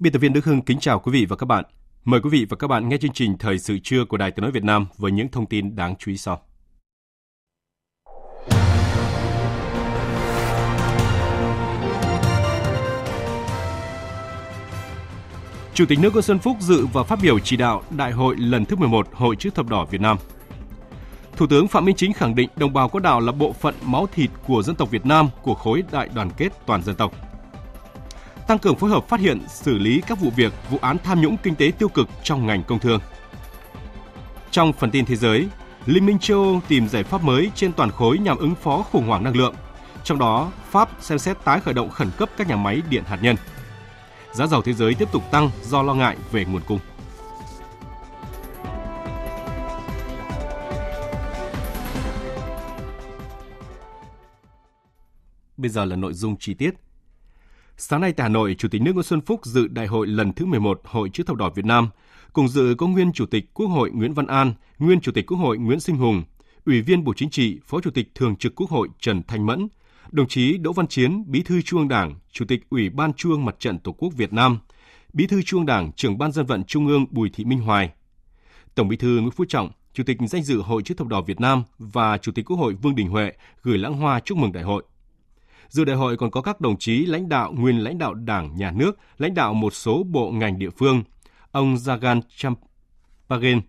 Biên tập viên Đức Hưng kính chào quý vị và các bạn. Mời quý vị và các bạn nghe chương trình Thời sự trưa của Đài Tiếng nói Việt Nam với những thông tin đáng chú ý sau. Chủ tịch nước Nguyễn Xuân Phúc dự và phát biểu chỉ đạo Đại hội lần thứ 11 Hội chữ thập đỏ Việt Nam. Thủ tướng Phạm Minh Chính khẳng định đồng bào có đạo là bộ phận máu thịt của dân tộc Việt Nam, của khối đại đoàn kết toàn dân tộc tăng cường phối hợp phát hiện, xử lý các vụ việc, vụ án tham nhũng kinh tế tiêu cực trong ngành công thương. Trong phần tin thế giới, Liên minh châu Âu tìm giải pháp mới trên toàn khối nhằm ứng phó khủng hoảng năng lượng. Trong đó, Pháp xem xét tái khởi động khẩn cấp các nhà máy điện hạt nhân. Giá dầu thế giới tiếp tục tăng do lo ngại về nguồn cung. Bây giờ là nội dung chi tiết. Sáng nay tại Hà Nội, Chủ tịch nước Nguyễn Xuân Phúc dự đại hội lần thứ 11 Hội chữ thập đỏ Việt Nam. Cùng dự có nguyên Chủ tịch Quốc hội Nguyễn Văn An, nguyên Chủ tịch Quốc hội Nguyễn Sinh Hùng, Ủy viên Bộ Chính trị, Phó Chủ tịch Thường trực Quốc hội Trần Thanh Mẫn, đồng chí Đỗ Văn Chiến, Bí thư Trung ương Đảng, Chủ tịch Ủy ban Trung ương Mặt trận Tổ quốc Việt Nam, Bí thư Trung ương Đảng, Trưởng ban Dân vận Trung ương Bùi Thị Minh Hoài, Tổng Bí thư Nguyễn Phú Trọng, Chủ tịch danh dự Hội chữ thập đỏ Việt Nam và Chủ tịch Quốc hội Vương Đình Huệ gửi lãng hoa chúc mừng đại hội. Dự đại hội còn có các đồng chí lãnh đạo, nguyên lãnh đạo Đảng, Nhà nước, lãnh đạo một số bộ ngành địa phương, ông Jagan Champagen,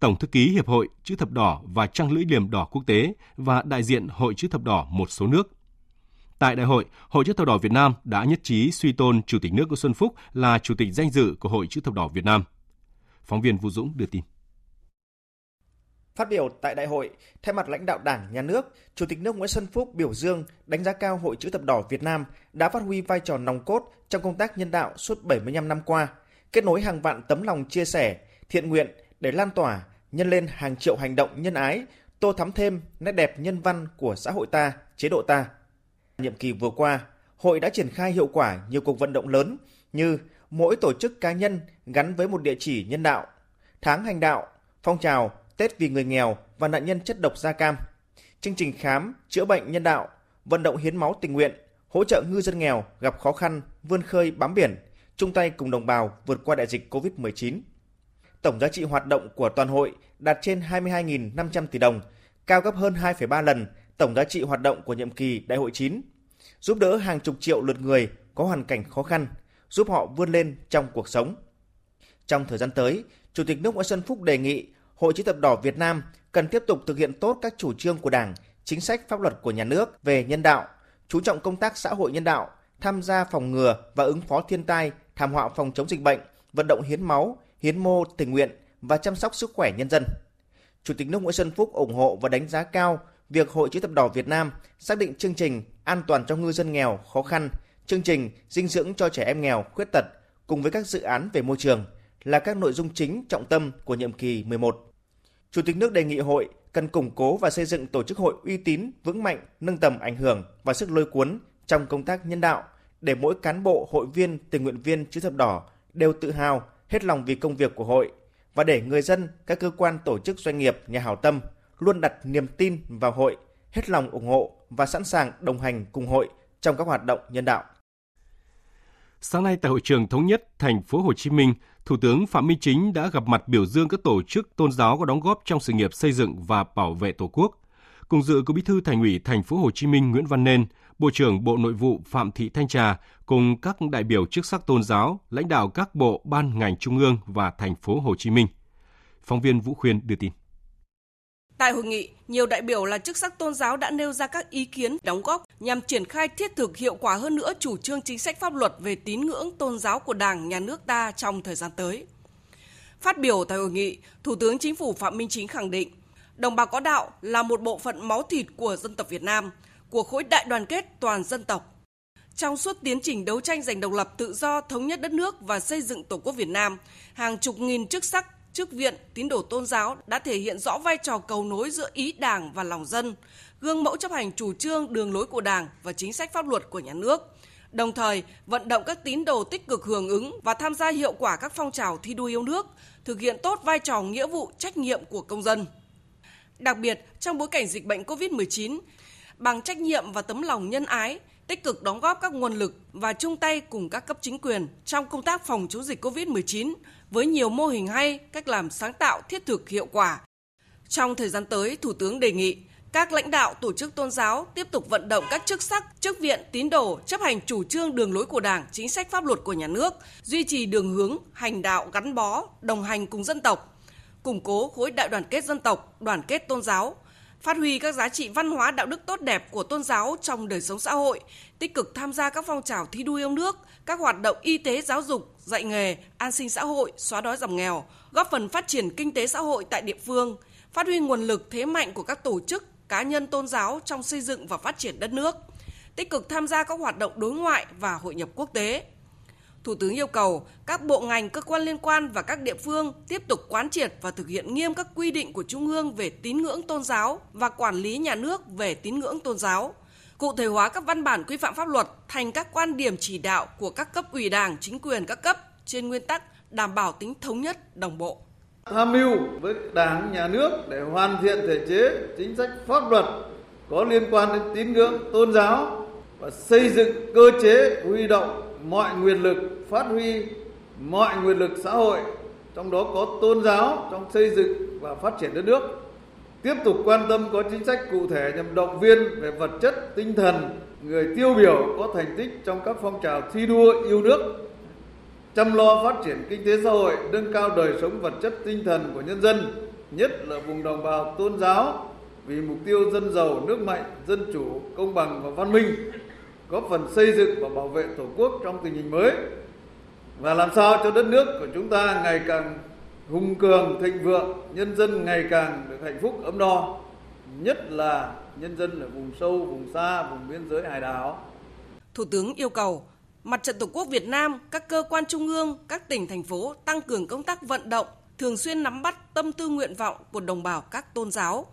Tổng thư ký Hiệp hội Chữ thập đỏ và Trăng lưỡi liềm đỏ quốc tế và đại diện Hội Chữ thập đỏ một số nước. Tại đại hội, Hội Chữ thập đỏ Việt Nam đã nhất trí suy tôn Chủ tịch nước Nguyễn Xuân Phúc là Chủ tịch danh dự của Hội Chữ thập đỏ Việt Nam. Phóng viên Vũ Dũng đưa tin. Phát biểu tại đại hội, thay mặt lãnh đạo Đảng, Nhà nước, Chủ tịch nước Nguyễn Xuân Phúc biểu dương, đánh giá cao Hội chữ thập đỏ Việt Nam đã phát huy vai trò nòng cốt trong công tác nhân đạo suốt 75 năm qua, kết nối hàng vạn tấm lòng chia sẻ, thiện nguyện để lan tỏa, nhân lên hàng triệu hành động nhân ái, tô thắm thêm nét đẹp nhân văn của xã hội ta, chế độ ta. Nhiệm kỳ vừa qua, hội đã triển khai hiệu quả nhiều cuộc vận động lớn như mỗi tổ chức cá nhân gắn với một địa chỉ nhân đạo, tháng hành đạo, phong trào Tết vì người nghèo và nạn nhân chất độc da cam, chương trình khám, chữa bệnh nhân đạo, vận động hiến máu tình nguyện, hỗ trợ ngư dân nghèo gặp khó khăn, vươn khơi bám biển, chung tay cùng đồng bào vượt qua đại dịch COVID-19. Tổng giá trị hoạt động của toàn hội đạt trên 22.500 tỷ đồng, cao gấp hơn 2,3 lần tổng giá trị hoạt động của nhiệm kỳ Đại hội 9, giúp đỡ hàng chục triệu lượt người có hoàn cảnh khó khăn, giúp họ vươn lên trong cuộc sống. Trong thời gian tới, Chủ tịch nước Nguyễn Xuân Phúc đề nghị Hội chữ thập đỏ Việt Nam cần tiếp tục thực hiện tốt các chủ trương của Đảng, chính sách pháp luật của nhà nước về nhân đạo, chú trọng công tác xã hội nhân đạo, tham gia phòng ngừa và ứng phó thiên tai, thảm họa phòng chống dịch bệnh, vận động hiến máu, hiến mô tình nguyện và chăm sóc sức khỏe nhân dân. Chủ tịch nước Nguyễn Xuân Phúc ủng hộ và đánh giá cao việc Hội chữ thập đỏ Việt Nam xác định chương trình an toàn cho ngư dân nghèo khó khăn, chương trình dinh dưỡng cho trẻ em nghèo khuyết tật cùng với các dự án về môi trường là các nội dung chính trọng tâm của nhiệm kỳ 11. Chủ tịch nước đề nghị hội cần củng cố và xây dựng tổ chức hội uy tín, vững mạnh, nâng tầm ảnh hưởng và sức lôi cuốn trong công tác nhân đạo để mỗi cán bộ, hội viên, tình nguyện viên chữ thập đỏ đều tự hào, hết lòng vì công việc của hội và để người dân, các cơ quan tổ chức doanh nghiệp, nhà hảo tâm luôn đặt niềm tin vào hội, hết lòng ủng hộ và sẵn sàng đồng hành cùng hội trong các hoạt động nhân đạo. Sáng nay tại hội trường thống nhất thành phố Hồ Chí Minh, Thủ tướng Phạm Minh Chính đã gặp mặt biểu dương các tổ chức tôn giáo có đóng góp trong sự nghiệp xây dựng và bảo vệ Tổ quốc. Cùng dự có Bí thư Thành ủy Thành phố Hồ Chí Minh Nguyễn Văn Nên, Bộ trưởng Bộ Nội vụ Phạm Thị Thanh Trà cùng các đại biểu chức sắc tôn giáo, lãnh đạo các bộ, ban ngành trung ương và thành phố Hồ Chí Minh. Phóng viên Vũ Khuyên đưa tin. Tại hội nghị, nhiều đại biểu là chức sắc tôn giáo đã nêu ra các ý kiến đóng góp nhằm triển khai thiết thực hiệu quả hơn nữa chủ trương chính sách pháp luật về tín ngưỡng tôn giáo của Đảng, Nhà nước ta trong thời gian tới. Phát biểu tại hội nghị, Thủ tướng Chính phủ Phạm Minh Chính khẳng định, đồng bào có đạo là một bộ phận máu thịt của dân tộc Việt Nam, của khối đại đoàn kết toàn dân tộc. Trong suốt tiến trình đấu tranh giành độc lập tự do, thống nhất đất nước và xây dựng Tổ quốc Việt Nam, hàng chục nghìn chức sắc, chức viện, tín đồ tôn giáo đã thể hiện rõ vai trò cầu nối giữa ý Đảng và lòng dân, gương mẫu chấp hành chủ trương, đường lối của Đảng và chính sách pháp luật của nhà nước. Đồng thời, vận động các tín đồ tích cực hưởng ứng và tham gia hiệu quả các phong trào thi đua yêu nước, thực hiện tốt vai trò nghĩa vụ trách nhiệm của công dân. Đặc biệt, trong bối cảnh dịch bệnh COVID-19, bằng trách nhiệm và tấm lòng nhân ái, tích cực đóng góp các nguồn lực và chung tay cùng các cấp chính quyền trong công tác phòng chống dịch COVID-19 với nhiều mô hình hay, cách làm sáng tạo thiết thực hiệu quả. Trong thời gian tới, Thủ tướng đề nghị các lãnh đạo tổ chức tôn giáo tiếp tục vận động các chức sắc, chức viện, tín đồ chấp hành chủ trương đường lối của Đảng, chính sách pháp luật của nhà nước, duy trì đường hướng, hành đạo gắn bó, đồng hành cùng dân tộc, củng cố khối đại đoàn kết dân tộc, đoàn kết tôn giáo, phát huy các giá trị văn hóa đạo đức tốt đẹp của tôn giáo trong đời sống xã hội, tích cực tham gia các phong trào thi đua yêu nước, các hoạt động y tế giáo dục, dạy nghề, an sinh xã hội, xóa đói giảm nghèo, góp phần phát triển kinh tế xã hội tại địa phương, phát huy nguồn lực thế mạnh của các tổ chức, cá nhân tôn giáo trong xây dựng và phát triển đất nước, tích cực tham gia các hoạt động đối ngoại và hội nhập quốc tế, Thủ tướng yêu cầu các bộ ngành, cơ quan liên quan và các địa phương tiếp tục quán triệt và thực hiện nghiêm các quy định của Trung ương về tín ngưỡng tôn giáo và quản lý nhà nước về tín ngưỡng tôn giáo. Cụ thể hóa các văn bản quy phạm pháp luật thành các quan điểm chỉ đạo của các cấp ủy đảng, chính quyền các cấp trên nguyên tắc đảm bảo tính thống nhất, đồng bộ. Tham mưu với Đảng, Nhà nước để hoàn thiện thể chế, chính sách pháp luật có liên quan đến tín ngưỡng tôn giáo và xây dựng cơ chế huy động mọi nguồn lực phát huy mọi nguồn lực xã hội, trong đó có tôn giáo trong xây dựng và phát triển đất nước. Tiếp tục quan tâm có chính sách cụ thể nhằm động viên về vật chất, tinh thần người tiêu biểu có thành tích trong các phong trào thi đua yêu nước, chăm lo phát triển kinh tế xã hội, nâng cao đời sống vật chất, tinh thần của nhân dân, nhất là vùng đồng bào tôn giáo. Vì mục tiêu dân giàu, nước mạnh, dân chủ, công bằng và văn minh, góp phần xây dựng và bảo vệ Tổ quốc trong tình hình mới và làm sao cho đất nước của chúng ta ngày càng hùng cường, thịnh vượng, nhân dân ngày càng được hạnh phúc ấm no, nhất là nhân dân ở vùng sâu, vùng xa, vùng biên giới hải đảo. Thủ tướng yêu cầu Mặt trận Tổ quốc Việt Nam, các cơ quan trung ương, các tỉnh thành phố tăng cường công tác vận động, thường xuyên nắm bắt tâm tư nguyện vọng của đồng bào các tôn giáo,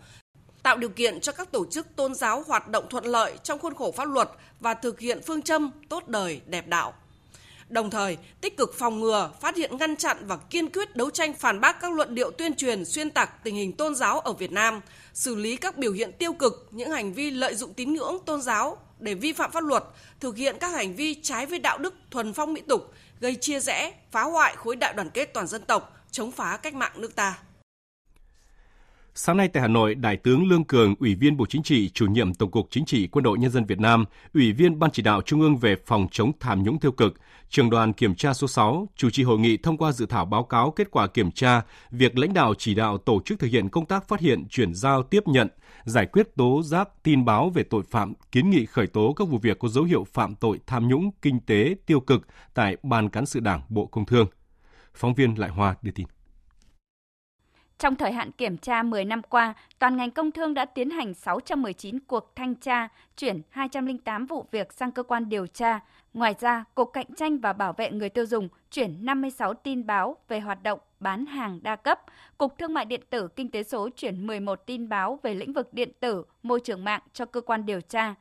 tạo điều kiện cho các tổ chức tôn giáo hoạt động thuận lợi trong khuôn khổ pháp luật và thực hiện phương châm tốt đời đẹp đạo. Đồng thời, tích cực phòng ngừa, phát hiện ngăn chặn và kiên quyết đấu tranh phản bác các luận điệu tuyên truyền xuyên tạc tình hình tôn giáo ở Việt Nam, xử lý các biểu hiện tiêu cực, những hành vi lợi dụng tín ngưỡng tôn giáo để vi phạm pháp luật, thực hiện các hành vi trái với đạo đức thuần phong mỹ tục, gây chia rẽ, phá hoại khối đại đoàn kết toàn dân tộc, chống phá cách mạng nước ta. Sáng nay tại Hà Nội, Đại tướng Lương Cường, Ủy viên Bộ Chính trị, Chủ nhiệm Tổng cục Chính trị Quân đội Nhân dân Việt Nam, Ủy viên Ban chỉ đạo Trung ương về phòng chống tham nhũng tiêu cực, Trường đoàn kiểm tra số 6, chủ trì hội nghị thông qua dự thảo báo cáo kết quả kiểm tra việc lãnh đạo chỉ đạo tổ chức thực hiện công tác phát hiện, chuyển giao, tiếp nhận, giải quyết tố giác tin báo về tội phạm, kiến nghị khởi tố các vụ việc có dấu hiệu phạm tội tham nhũng kinh tế tiêu cực tại Ban cán sự Đảng Bộ Công Thương. Phóng viên Lại Hoa đưa tin. Trong thời hạn kiểm tra 10 năm qua, toàn ngành công thương đã tiến hành 619 cuộc thanh tra, chuyển 208 vụ việc sang cơ quan điều tra. Ngoài ra, Cục Cạnh tranh và Bảo vệ người tiêu dùng chuyển 56 tin báo về hoạt động bán hàng đa cấp. Cục Thương mại điện tử Kinh tế số chuyển 11 tin báo về lĩnh vực điện tử, môi trường mạng cho cơ quan điều tra.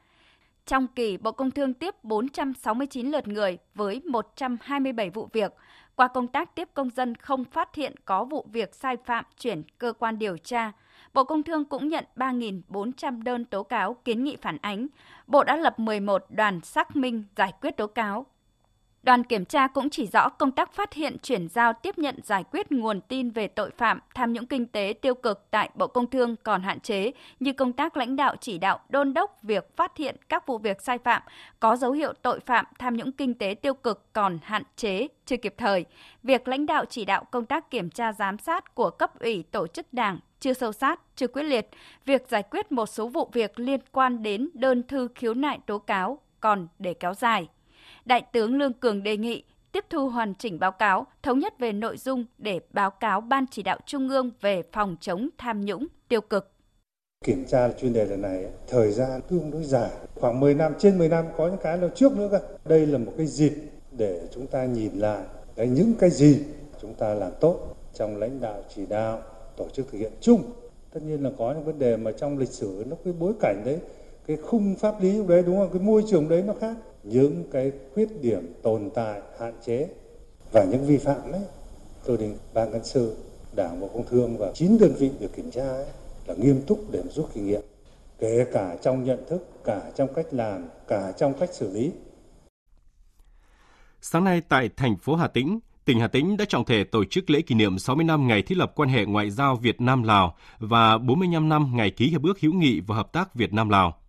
Trong kỳ, Bộ Công Thương tiếp 469 lượt người với 127 vụ việc. Qua công tác tiếp công dân không phát hiện có vụ việc sai phạm chuyển cơ quan điều tra. Bộ Công Thương cũng nhận 3.400 đơn tố cáo kiến nghị phản ánh. Bộ đã lập 11 đoàn xác minh giải quyết tố cáo. Đoàn kiểm tra cũng chỉ rõ công tác phát hiện, chuyển giao, tiếp nhận, giải quyết nguồn tin về tội phạm, tham nhũng kinh tế tiêu cực tại Bộ Công Thương còn hạn chế, như công tác lãnh đạo chỉ đạo đôn đốc việc phát hiện các vụ việc sai phạm, có dấu hiệu tội phạm tham nhũng kinh tế tiêu cực còn hạn chế, chưa kịp thời. Việc lãnh đạo chỉ đạo công tác kiểm tra giám sát của cấp ủy tổ chức đảng, chưa sâu sát, chưa quyết liệt, việc giải quyết một số vụ việc liên quan đến đơn thư khiếu nại tố cáo còn để kéo dài. Đại tướng Lương Cường đề nghị tiếp thu hoàn chỉnh báo cáo, thống nhất về nội dung để báo cáo Ban chỉ đạo Trung ương về phòng chống tham nhũng tiêu cực. Kiểm tra chuyên đề lần này, thời gian tương đối dài, khoảng 10 năm, trên 10 năm, có những cái là trước nữa cơ. Đây là một cái dịp để chúng ta nhìn lại cái những cái gì chúng ta làm tốt trong lãnh đạo chỉ đạo, tổ chức thực hiện chung. Tất nhiên là có những vấn đề mà trong lịch sử nó cái bối cảnh đấy, cái khung pháp lý đấy đúng không? Cái môi trường đấy nó khác. Những cái khuyết điểm tồn tại, hạn chế và những vi phạm đấy, tôi định ban cán sự, đảng bộ công thương và chín đơn vị được kiểm tra ấy, là nghiêm túc để rút kinh nghiệm kể cả trong nhận thức, cả trong cách làm, cả trong cách xử lý. Sáng nay tại thành phố Hà Tĩnh, tỉnh Hà Tĩnh đã trọng thể tổ chức lễ kỷ niệm 60 năm ngày thiết lập quan hệ ngoại giao Việt Nam Lào và 45 năm ngày ký hiệp ước hữu nghị và hợp tác Việt Nam Lào.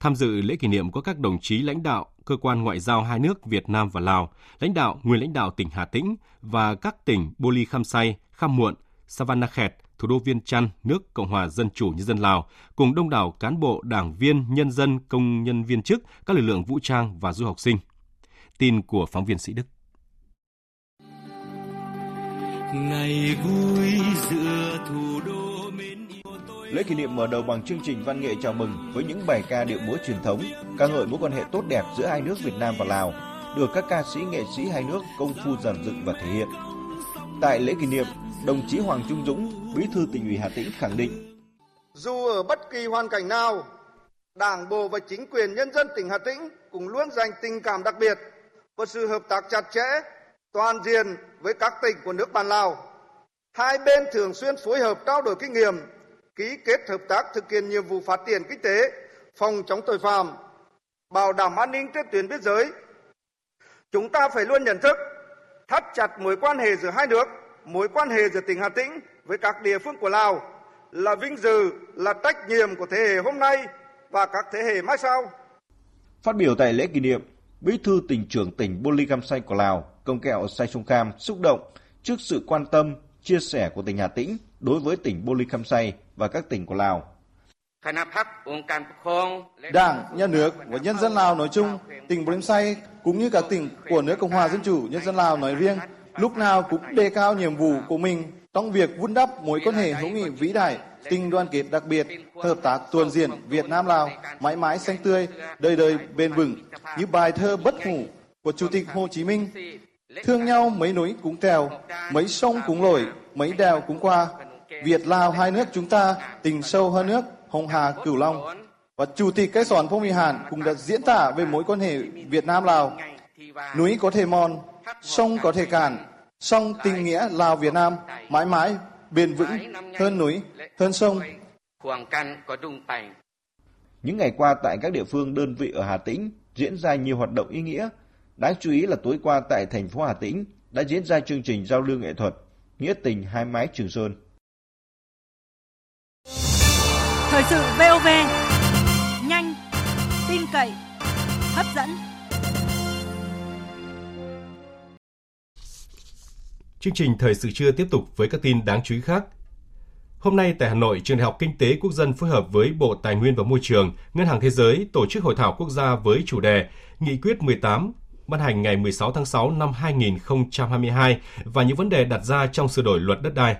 Tham dự lễ kỷ niệm có các đồng chí lãnh đạo cơ quan ngoại giao hai nước Việt Nam và Lào, lãnh đạo nguyên lãnh đạo tỉnh Hà Tĩnh và các tỉnh Bô Ly Khăm Say, Kham Muộn, Savanakhet, thủ đô Viên Chăn, nước Cộng hòa Dân chủ Nhân dân Lào, cùng đông đảo cán bộ, đảng viên, nhân dân, công nhân viên chức, các lực lượng vũ trang và du học sinh. Tin của phóng viên Sĩ Đức. Ngày vui giữa thủ đô Lễ kỷ niệm mở đầu bằng chương trình văn nghệ chào mừng với những bài ca điệu múa truyền thống, ca ngợi mối quan hệ tốt đẹp giữa hai nước Việt Nam và Lào, được các ca sĩ nghệ sĩ hai nước công phu giàn dựng và thể hiện. Tại lễ kỷ niệm, đồng chí Hoàng Trung Dũng, Bí thư tỉnh ủy Hà Tĩnh khẳng định: Dù ở bất kỳ hoàn cảnh nào, Đảng bộ và chính quyền nhân dân tỉnh Hà Tĩnh cũng luôn dành tình cảm đặc biệt và sự hợp tác chặt chẽ, toàn diện với các tỉnh của nước bạn Lào. Hai bên thường xuyên phối hợp trao đổi kinh nghiệm, ký kết hợp tác thực hiện nhiệm vụ phát triển kinh tế, phòng chống tội phạm, bảo đảm an ninh trên tuyến biên giới. Chúng ta phải luôn nhận thức thắt chặt mối quan hệ giữa hai nước, mối quan hệ giữa tỉnh Hà Tĩnh với các địa phương của Lào là vinh dự, là trách nhiệm của thế hệ hôm nay và các thế hệ mai sau. Phát biểu tại lễ kỷ niệm, Bí thư tỉnh trưởng tỉnh Bô Ly Khăm Say của Lào, Công kẹo Say Sông Kham xúc động trước sự quan tâm, chia sẻ của tỉnh Hà Tĩnh đối với tỉnh Bô Ly Khăm Say và các tỉnh của Lào. Đảng, nhà nước và nhân dân Lào nói chung, tỉnh Bô Say cũng như các tỉnh của nước Cộng hòa Dân chủ Nhân dân Lào nói riêng, lúc nào cũng đề cao nhiệm vụ của mình trong việc vun đắp mối quan hệ hữu nghị vĩ đại, tình đoàn kết đặc biệt, hợp tác toàn diện Việt Nam Lào mãi mãi xanh tươi, đời đời bền vững như bài thơ bất hủ của Chủ tịch Hồ Chí Minh. Thương nhau mấy núi cũng trèo, mấy sông cũng lội, mấy đèo cũng qua. Việt Lào hai nước chúng ta tình sâu hơn nước Hồng Hà Cửu Long. Và Chủ tịch Cái Sòn Phong Mỹ Hàn cũng đã diễn tả về mối quan hệ Việt Nam Lào. Núi có thể mòn, sông có thể cạn song tình nghĩa Lào Việt Nam mãi mãi bền vững hơn núi, hơn sông. Những ngày qua tại các địa phương đơn vị ở Hà Tĩnh diễn ra nhiều hoạt động ý nghĩa. Đáng chú ý là tối qua tại thành phố Hà Tĩnh đã diễn ra chương trình giao lưu nghệ thuật Nghĩa tình hai mái Trường Sơn. Thời sự VOV nhanh, tin cậy, hấp dẫn. Chương trình thời sự trưa tiếp tục với các tin đáng chú ý khác. Hôm nay tại Hà Nội, Trường Đại học Kinh tế Quốc dân phối hợp với Bộ Tài nguyên và Môi trường, Ngân hàng Thế giới tổ chức hội thảo quốc gia với chủ đề Nghị quyết 18 ban hành ngày 16 tháng 6 năm 2022 và những vấn đề đặt ra trong sửa đổi luật đất đai.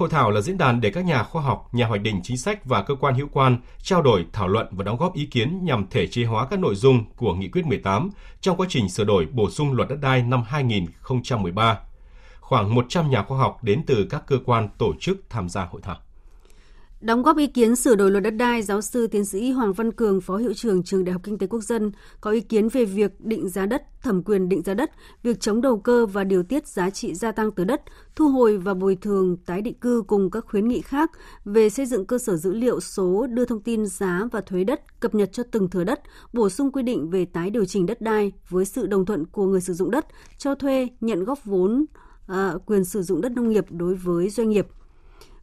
Hội thảo là diễn đàn để các nhà khoa học, nhà hoạch định chính sách và cơ quan hữu quan trao đổi, thảo luận và đóng góp ý kiến nhằm thể chế hóa các nội dung của Nghị quyết 18 trong quá trình sửa đổi bổ sung luật đất đai năm 2013 khoảng 100 nhà khoa học đến từ các cơ quan tổ chức tham gia hội thảo. Đóng góp ý kiến sửa đổi luật đất đai, giáo sư tiến sĩ Hoàng Văn Cường, Phó Hiệu trưởng Trường Đại học Kinh tế Quốc dân, có ý kiến về việc định giá đất, thẩm quyền định giá đất, việc chống đầu cơ và điều tiết giá trị gia tăng từ đất, thu hồi và bồi thường tái định cư cùng các khuyến nghị khác về xây dựng cơ sở dữ liệu số đưa thông tin giá và thuế đất cập nhật cho từng thửa đất, bổ sung quy định về tái điều chỉnh đất đai với sự đồng thuận của người sử dụng đất, cho thuê, nhận góp vốn, à, quyền sử dụng đất nông nghiệp đối với doanh nghiệp.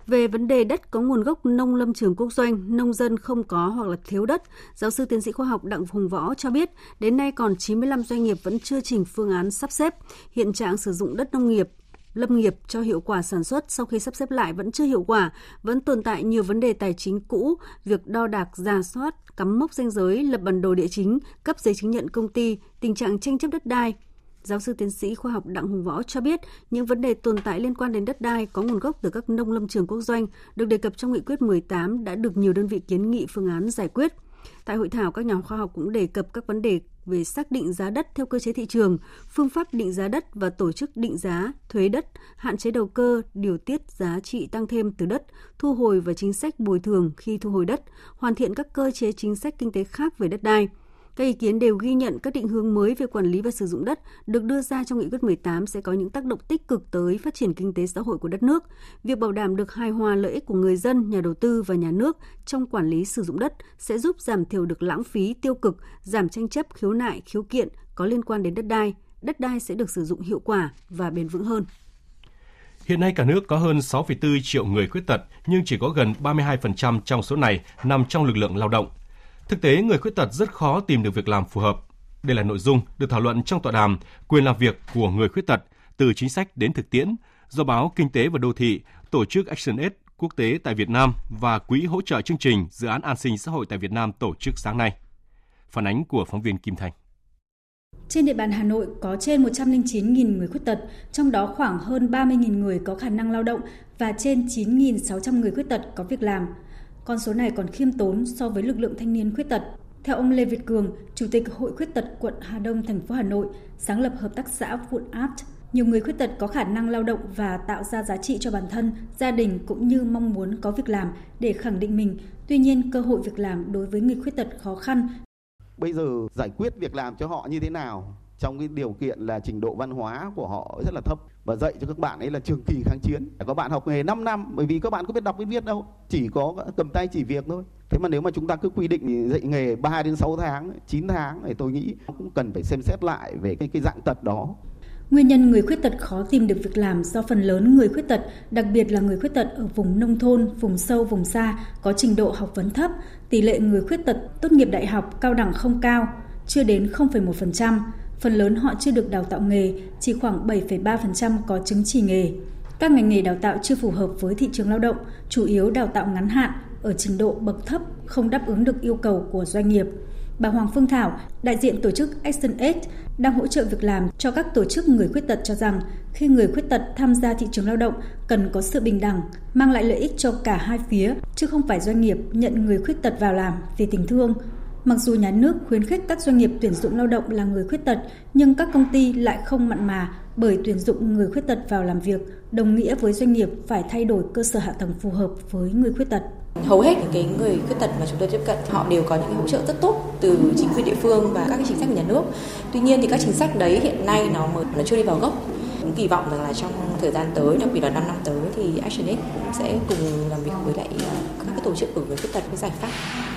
Về vấn đề đất có nguồn gốc nông lâm trường quốc doanh, nông dân không có hoặc là thiếu đất, giáo sư tiến sĩ khoa học Đặng Hùng Võ cho biết, đến nay còn 95 doanh nghiệp vẫn chưa trình phương án sắp xếp. Hiện trạng sử dụng đất nông nghiệp lâm nghiệp cho hiệu quả sản xuất sau khi sắp xếp lại vẫn chưa hiệu quả, vẫn tồn tại nhiều vấn đề tài chính cũ, việc đo đạc, giả soát, cắm mốc danh giới, lập bản đồ địa chính, cấp giấy chứng nhận công ty, tình trạng tranh chấp đất đai, Giáo sư tiến sĩ khoa học Đặng Hùng Võ cho biết những vấn đề tồn tại liên quan đến đất đai có nguồn gốc từ các nông lâm trường quốc doanh được đề cập trong nghị quyết 18 đã được nhiều đơn vị kiến nghị phương án giải quyết. Tại hội thảo, các nhà khoa học cũng đề cập các vấn đề về xác định giá đất theo cơ chế thị trường, phương pháp định giá đất và tổ chức định giá, thuế đất, hạn chế đầu cơ, điều tiết giá trị tăng thêm từ đất, thu hồi và chính sách bồi thường khi thu hồi đất, hoàn thiện các cơ chế chính sách kinh tế khác về đất đai – các ý kiến đều ghi nhận các định hướng mới về quản lý và sử dụng đất được đưa ra trong nghị quyết 18 sẽ có những tác động tích cực tới phát triển kinh tế xã hội của đất nước. Việc bảo đảm được hài hòa lợi ích của người dân, nhà đầu tư và nhà nước trong quản lý sử dụng đất sẽ giúp giảm thiểu được lãng phí tiêu cực, giảm tranh chấp khiếu nại, khiếu kiện có liên quan đến đất đai. Đất đai sẽ được sử dụng hiệu quả và bền vững hơn. Hiện nay cả nước có hơn 6,4 triệu người khuyết tật, nhưng chỉ có gần 32% trong số này nằm trong lực lượng lao động. Thực tế, người khuyết tật rất khó tìm được việc làm phù hợp. Đây là nội dung được thảo luận trong tọa đàm Quyền làm việc của người khuyết tật từ chính sách đến thực tiễn do báo Kinh tế và Đô thị, tổ chức ActionAid quốc tế tại Việt Nam và Quỹ hỗ trợ chương trình Dự án An sinh xã hội tại Việt Nam tổ chức sáng nay. Phản ánh của phóng viên Kim Thành. Trên địa bàn Hà Nội có trên 109.000 người khuyết tật, trong đó khoảng hơn 30.000 người có khả năng lao động và trên 9.600 người khuyết tật có việc làm con số này còn khiêm tốn so với lực lượng thanh niên khuyết tật. Theo ông Lê Việt Cường, Chủ tịch Hội Khuyết tật quận Hà Đông, thành phố Hà Nội, sáng lập hợp tác xã Vụn Art, nhiều người khuyết tật có khả năng lao động và tạo ra giá trị cho bản thân, gia đình cũng như mong muốn có việc làm để khẳng định mình. Tuy nhiên, cơ hội việc làm đối với người khuyết tật khó khăn. Bây giờ giải quyết việc làm cho họ như thế nào? Trong cái điều kiện là trình độ văn hóa của họ rất là thấp. Và dạy cho các bạn ấy là trường kỳ kháng chiến. Các bạn học nghề 5 năm bởi vì các bạn có biết đọc biết viết đâu. Chỉ có cầm tay chỉ việc thôi. Thế mà nếu mà chúng ta cứ quy định dạy nghề 3 đến 6 tháng 9 tháng thì tôi nghĩ cũng cần phải xem xét lại về cái cái dạng tật đó. Nguyên nhân người khuyết tật khó tìm được việc làm do phần lớn người khuyết tật, đặc biệt là người khuyết tật ở vùng nông thôn, vùng sâu, vùng xa, có trình độ học vấn thấp, tỷ lệ người khuyết tật tốt nghiệp đại học cao đẳng không cao, chưa đến 0,1%, Phần lớn họ chưa được đào tạo nghề, chỉ khoảng 7,3% có chứng chỉ nghề. Các ngành nghề đào tạo chưa phù hợp với thị trường lao động, chủ yếu đào tạo ngắn hạn ở trình độ bậc thấp không đáp ứng được yêu cầu của doanh nghiệp. Bà Hoàng Phương Thảo, đại diện tổ chức Action Aid, đang hỗ trợ việc làm cho các tổ chức người khuyết tật cho rằng khi người khuyết tật tham gia thị trường lao động cần có sự bình đẳng, mang lại lợi ích cho cả hai phía, chứ không phải doanh nghiệp nhận người khuyết tật vào làm vì tình thương Mặc dù nhà nước khuyến khích các doanh nghiệp tuyển dụng lao động là người khuyết tật, nhưng các công ty lại không mặn mà bởi tuyển dụng người khuyết tật vào làm việc đồng nghĩa với doanh nghiệp phải thay đổi cơ sở hạ tầng phù hợp với người khuyết tật. Hầu hết những cái người khuyết tật mà chúng tôi tiếp cận họ đều có những hỗ trợ rất tốt từ chính quyền địa phương và các cái chính sách của nhà nước. Tuy nhiên thì các chính sách đấy hiện nay nó mới nó chưa đi vào gốc cũng kỳ vọng rằng là trong thời gian tới, đặc biệt là 5 năm tới thì ActionX cũng sẽ cùng làm việc với lại à, các cái tổ chức của người khuyết tật với giải pháp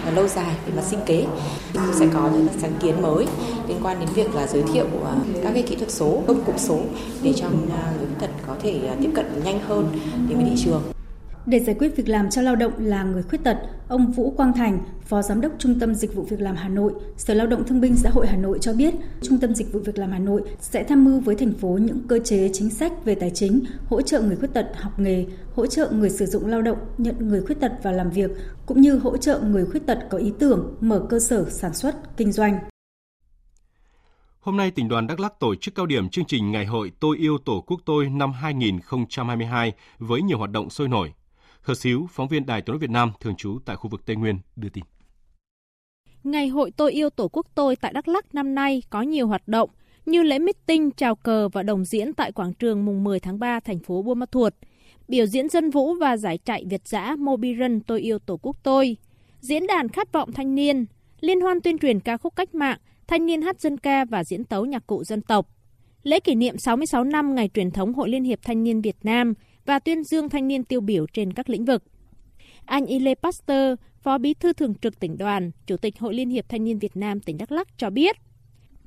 à, lâu dài về mặt sinh kế. Cũng sẽ có những sáng kiến mới liên quan đến việc là giới thiệu à, các cái kỹ thuật số, công cụ số để cho người khuyết tật có thể tiếp cận nhanh hơn đến với thị trường. Để giải quyết việc làm cho lao động là người khuyết tật, ông Vũ Quang Thành, Phó Giám đốc Trung tâm Dịch vụ Việc làm Hà Nội, Sở Lao động Thương binh Xã hội Hà Nội cho biết, Trung tâm Dịch vụ Việc làm Hà Nội sẽ tham mưu với thành phố những cơ chế chính sách về tài chính, hỗ trợ người khuyết tật học nghề, hỗ trợ người sử dụng lao động nhận người khuyết tật vào làm việc, cũng như hỗ trợ người khuyết tật có ý tưởng mở cơ sở sản xuất, kinh doanh. Hôm nay, tỉnh đoàn Đắk Lắk tổ chức cao điểm chương trình Ngày hội Tôi yêu Tổ quốc tôi năm 2022 với nhiều hoạt động sôi nổi. Hờ Xíu, phóng viên Đài Tiếng nói Việt Nam thường trú tại khu vực Tây Nguyên đưa tin. Ngày hội Tôi yêu Tổ quốc tôi tại Đắk Lắk năm nay có nhiều hoạt động như lễ meeting, chào cờ và đồng diễn tại quảng trường mùng 10 tháng 3 thành phố Buôn Ma Thuột, biểu diễn dân vũ và giải chạy Việt dã Mobi Run Tôi yêu Tổ quốc tôi, diễn đàn khát vọng thanh niên, liên hoan tuyên truyền ca khúc cách mạng, thanh niên hát dân ca và diễn tấu nhạc cụ dân tộc. Lễ kỷ niệm 66 năm ngày truyền thống Hội Liên hiệp Thanh niên Việt Nam và tuyên dương thanh niên tiêu biểu trên các lĩnh vực. Anh Ile Pasteur, Phó Bí thư Thường trực tỉnh đoàn, Chủ tịch Hội Liên hiệp Thanh niên Việt Nam tỉnh Đắk Lắk cho biết.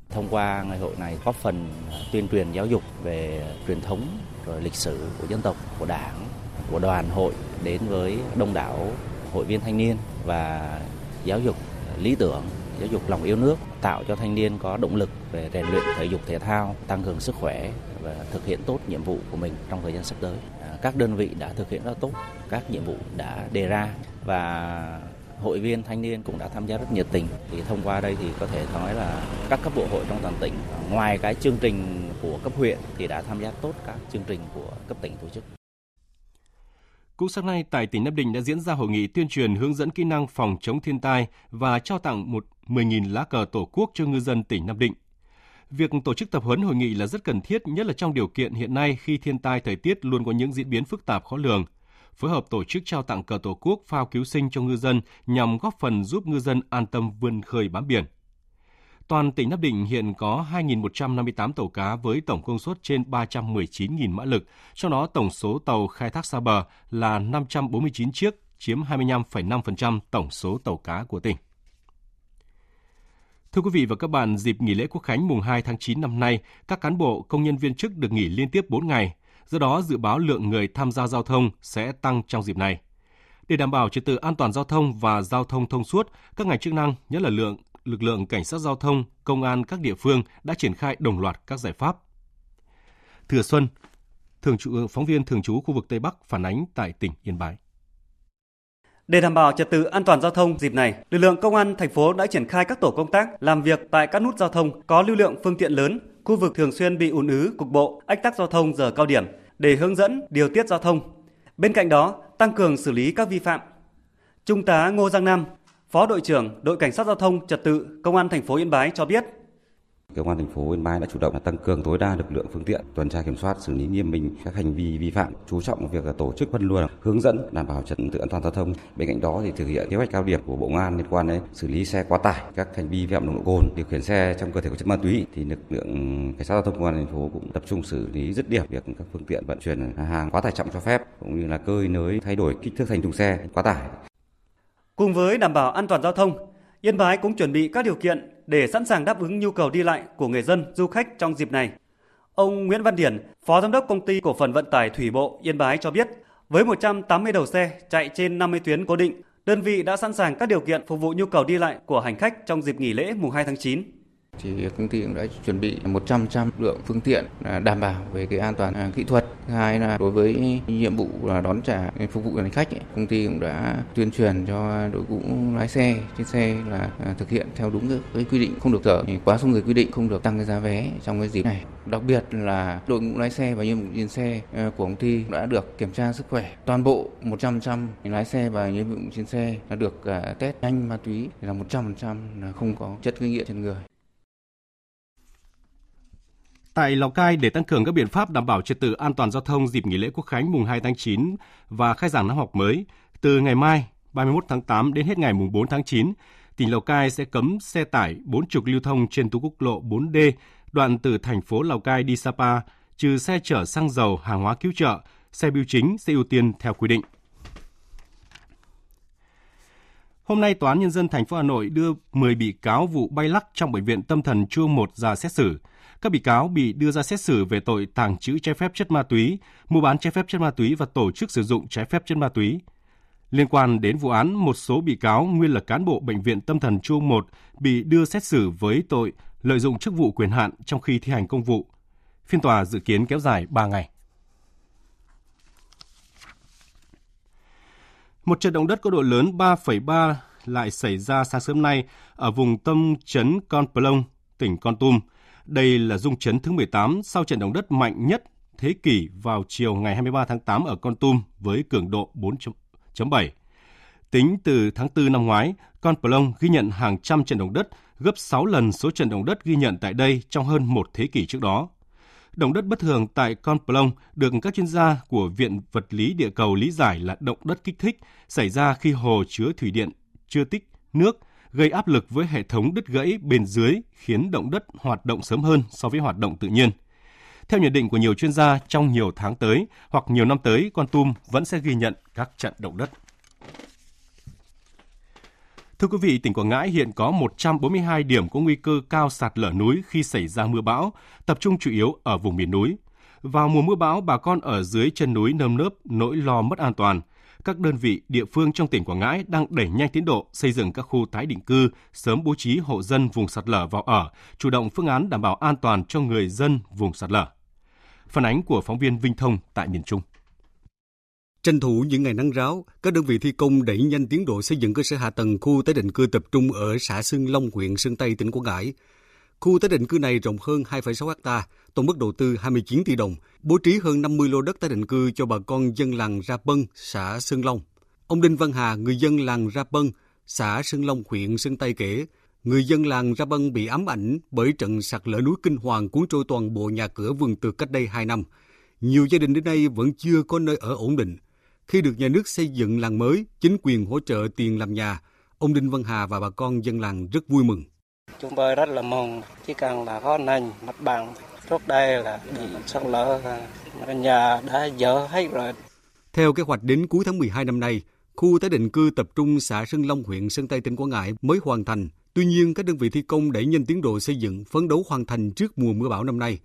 Thông qua ngày hội này góp phần à, tuyên truyền giáo dục về truyền thống rồi lịch sử của dân tộc, của đảng, của đoàn hội đến với đông đảo hội viên thanh niên và giáo dục lý tưởng giáo dục lòng yêu nước, tạo cho thanh niên có động lực về rèn luyện thể dục thể thao, tăng cường sức khỏe và thực hiện tốt nhiệm vụ của mình trong thời gian sắp tới. À, các đơn vị đã thực hiện rất tốt các nhiệm vụ đã đề ra và hội viên thanh niên cũng đã tham gia rất nhiệt tình thì thông qua đây thì có thể nói là các cấp bộ hội trong toàn tỉnh ngoài cái chương trình của cấp huyện thì đã tham gia tốt các chương trình của cấp tỉnh tổ chức. Cũng sáng nay tại tỉnh Nam Định đã diễn ra hội nghị tuyên truyền hướng dẫn kỹ năng phòng chống thiên tai và trao tặng một 10.000 lá cờ Tổ quốc cho ngư dân tỉnh Nam Định. Việc tổ chức tập huấn hội nghị là rất cần thiết, nhất là trong điều kiện hiện nay khi thiên tai thời tiết luôn có những diễn biến phức tạp khó lường. Phối hợp tổ chức trao tặng cờ Tổ quốc phao cứu sinh cho ngư dân nhằm góp phần giúp ngư dân an tâm vươn khơi bám biển. Toàn tỉnh Nam Định hiện có 2.158 tàu cá với tổng công suất trên 319.000 mã lực, trong đó tổng số tàu khai thác xa bờ là 549 chiếc, chiếm 25,5% tổng số tàu cá của tỉnh. Thưa quý vị và các bạn, dịp nghỉ lễ Quốc khánh mùng 2 tháng 9 năm nay, các cán bộ, công nhân viên chức được nghỉ liên tiếp 4 ngày. Do đó, dự báo lượng người tham gia giao thông sẽ tăng trong dịp này. Để đảm bảo trật tự an toàn giao thông và giao thông thông suốt, các ngành chức năng, nhất là lượng lực lượng cảnh sát giao thông, công an các địa phương đã triển khai đồng loạt các giải pháp. Thừa Xuân, thường trụ, phóng viên thường trú khu vực Tây Bắc phản ánh tại tỉnh Yên Bái. Để đảm bảo trật tự an toàn giao thông dịp này, lực lượng công an thành phố đã triển khai các tổ công tác làm việc tại các nút giao thông có lưu lượng phương tiện lớn, khu vực thường xuyên bị ùn ứ cục bộ, ách tắc giao thông giờ cao điểm để hướng dẫn điều tiết giao thông. Bên cạnh đó, tăng cường xử lý các vi phạm. Trung tá Ngô Giang Nam, Phó đội trưởng đội cảnh sát giao thông trật tự công an thành phố Yên Bái cho biết Công an thành phố Yên Bái đã chủ động tăng cường tối đa lực lượng phương tiện tuần tra kiểm soát xử lý nghiêm minh các hành vi vi phạm, chú trọng việc tổ chức phân luồng, hướng dẫn đảm bảo trật tự an toàn giao thông. Bên cạnh đó thì thực hiện kế hoạch cao điểm của Bộ Công an liên quan đến xử lý xe quá tải, các hành vi vi phạm nồng độ cồn, điều khiển xe trong cơ thể có chất ma túy thì lực lượng cảnh sát giao thông công an thành phố cũng tập trung xử lý dứt điểm việc các phương tiện vận chuyển hàng quá tải trọng cho phép cũng như là cơi nới thay đổi kích thước thành thùng xe quá tải. Cùng với đảm bảo an toàn giao thông, Yên Bái cũng chuẩn bị các điều kiện để sẵn sàng đáp ứng nhu cầu đi lại của người dân, du khách trong dịp này. Ông Nguyễn Văn Điển, Phó Giám đốc Công ty Cổ phần Vận tải Thủy Bộ Yên Bái cho biết, với 180 đầu xe chạy trên 50 tuyến cố định, đơn vị đã sẵn sàng các điều kiện phục vụ nhu cầu đi lại của hành khách trong dịp nghỉ lễ mùng 2 tháng 9 thì công ty cũng đã chuẩn bị 100 trăm lượng phương tiện à, đảm bảo về cái an toàn à, kỹ thuật. Thứ hai là đối với nhiệm vụ là đón trả à, phục vụ hành khách, công ty cũng đã tuyên truyền cho đội ngũ lái xe trên xe là thực hiện theo đúng cái quy định, không được chở quá số người quy định, không được tăng cái giá vé trong cái dịp này. Đặc biệt là đội ngũ lái xe và nhiệm vụ trên xe của công ty đã được kiểm tra sức khỏe. Toàn bộ 100 trăm lái xe và nhiệm vụ trên xe đã được test nhanh ma túy là 100% là không có chất gây nghiện trên người. Tại Lào Cai để tăng cường các biện pháp đảm bảo trật tự an toàn giao thông dịp nghỉ lễ Quốc khánh mùng 2 tháng 9 và khai giảng năm học mới, từ ngày mai 31 tháng 8 đến hết ngày mùng 4 tháng 9, tỉnh Lào Cai sẽ cấm xe tải 4 trục lưu thông trên tuyến quốc lộ 4D đoạn từ thành phố Lào Cai đi Sapa, trừ xe chở xăng dầu, hàng hóa cứu trợ, xe bưu chính sẽ ưu tiên theo quy định. Hôm nay, Tòa án Nhân dân thành phố Hà Nội đưa 10 bị cáo vụ bay lắc trong Bệnh viện Tâm thần Chuông 1 ra xét xử. Các bị cáo bị đưa ra xét xử về tội tàng trữ trái phép chất ma túy, mua bán trái phép chất ma túy và tổ chức sử dụng trái phép chất ma túy. Liên quan đến vụ án, một số bị cáo nguyên là cán bộ Bệnh viện Tâm thần Chuông 1 bị đưa xét xử với tội lợi dụng chức vụ quyền hạn trong khi thi hành công vụ. Phiên tòa dự kiến kéo dài 3 ngày. Một trận động đất có độ lớn 3,3 lại xảy ra sáng sớm nay ở vùng tâm trấn Con Plong, tỉnh Con Tum – đây là dung chấn thứ 18 sau trận động đất mạnh nhất thế kỷ vào chiều ngày 23 tháng 8 ở Con Tum với cường độ 4.7. Tính từ tháng 4 năm ngoái, Con Plong ghi nhận hàng trăm trận động đất, gấp 6 lần số trận động đất ghi nhận tại đây trong hơn một thế kỷ trước đó. Động đất bất thường tại Con Plong được các chuyên gia của Viện Vật lý Địa cầu lý giải là động đất kích thích xảy ra khi hồ chứa thủy điện chưa tích nước gây áp lực với hệ thống đứt gãy bên dưới khiến động đất hoạt động sớm hơn so với hoạt động tự nhiên. Theo nhận định của nhiều chuyên gia, trong nhiều tháng tới hoặc nhiều năm tới, Con Tum vẫn sẽ ghi nhận các trận động đất. Thưa quý vị, tỉnh Quảng Ngãi hiện có 142 điểm có nguy cơ cao sạt lở núi khi xảy ra mưa bão, tập trung chủ yếu ở vùng miền núi. Vào mùa mưa bão, bà con ở dưới chân núi nơm nớp nỗi lo mất an toàn – các đơn vị địa phương trong tỉnh Quảng Ngãi đang đẩy nhanh tiến độ xây dựng các khu tái định cư, sớm bố trí hộ dân vùng sạt lở vào ở, chủ động phương án đảm bảo an toàn cho người dân vùng sạt lở. Phản ánh của phóng viên Vinh Thông tại miền Trung. Tranh thủ những ngày nắng ráo, các đơn vị thi công đẩy nhanh tiến độ xây dựng cơ sở hạ tầng khu tái định cư tập trung ở xã Sơn Long, huyện Sơn Tây, tỉnh Quảng Ngãi. Khu tái định cư này rộng hơn 2,6 ha, tổng mức đầu tư 29 tỷ đồng, bố trí hơn 50 lô đất tái định cư cho bà con dân làng Ra Bân, xã Sơn Long. Ông Đinh Văn Hà, người dân làng Ra Bân, xã Sơn Long, huyện Sơn Tây kể, người dân làng Ra Bân bị ám ảnh bởi trận sạt lở núi kinh hoàng cuốn trôi toàn bộ nhà cửa vườn từ cách đây 2 năm. Nhiều gia đình đến nay vẫn chưa có nơi ở ổn định. Khi được nhà nước xây dựng làng mới, chính quyền hỗ trợ tiền làm nhà, ông Đinh Văn Hà và bà con dân làng rất vui mừng. Chúng tôi rất là mừng, chỉ cần là có nền mặt bằng trước đây là bị sạt lở, nhà đã dỡ hết rồi. Theo kế hoạch đến cuối tháng 12 năm nay, khu tái định cư tập trung xã Sơn Long, huyện Sơn Tây, tỉnh Quảng Ngãi mới hoàn thành. Tuy nhiên, các đơn vị thi công đẩy nhanh tiến độ xây dựng, phấn đấu hoàn thành trước mùa mưa bão năm nay.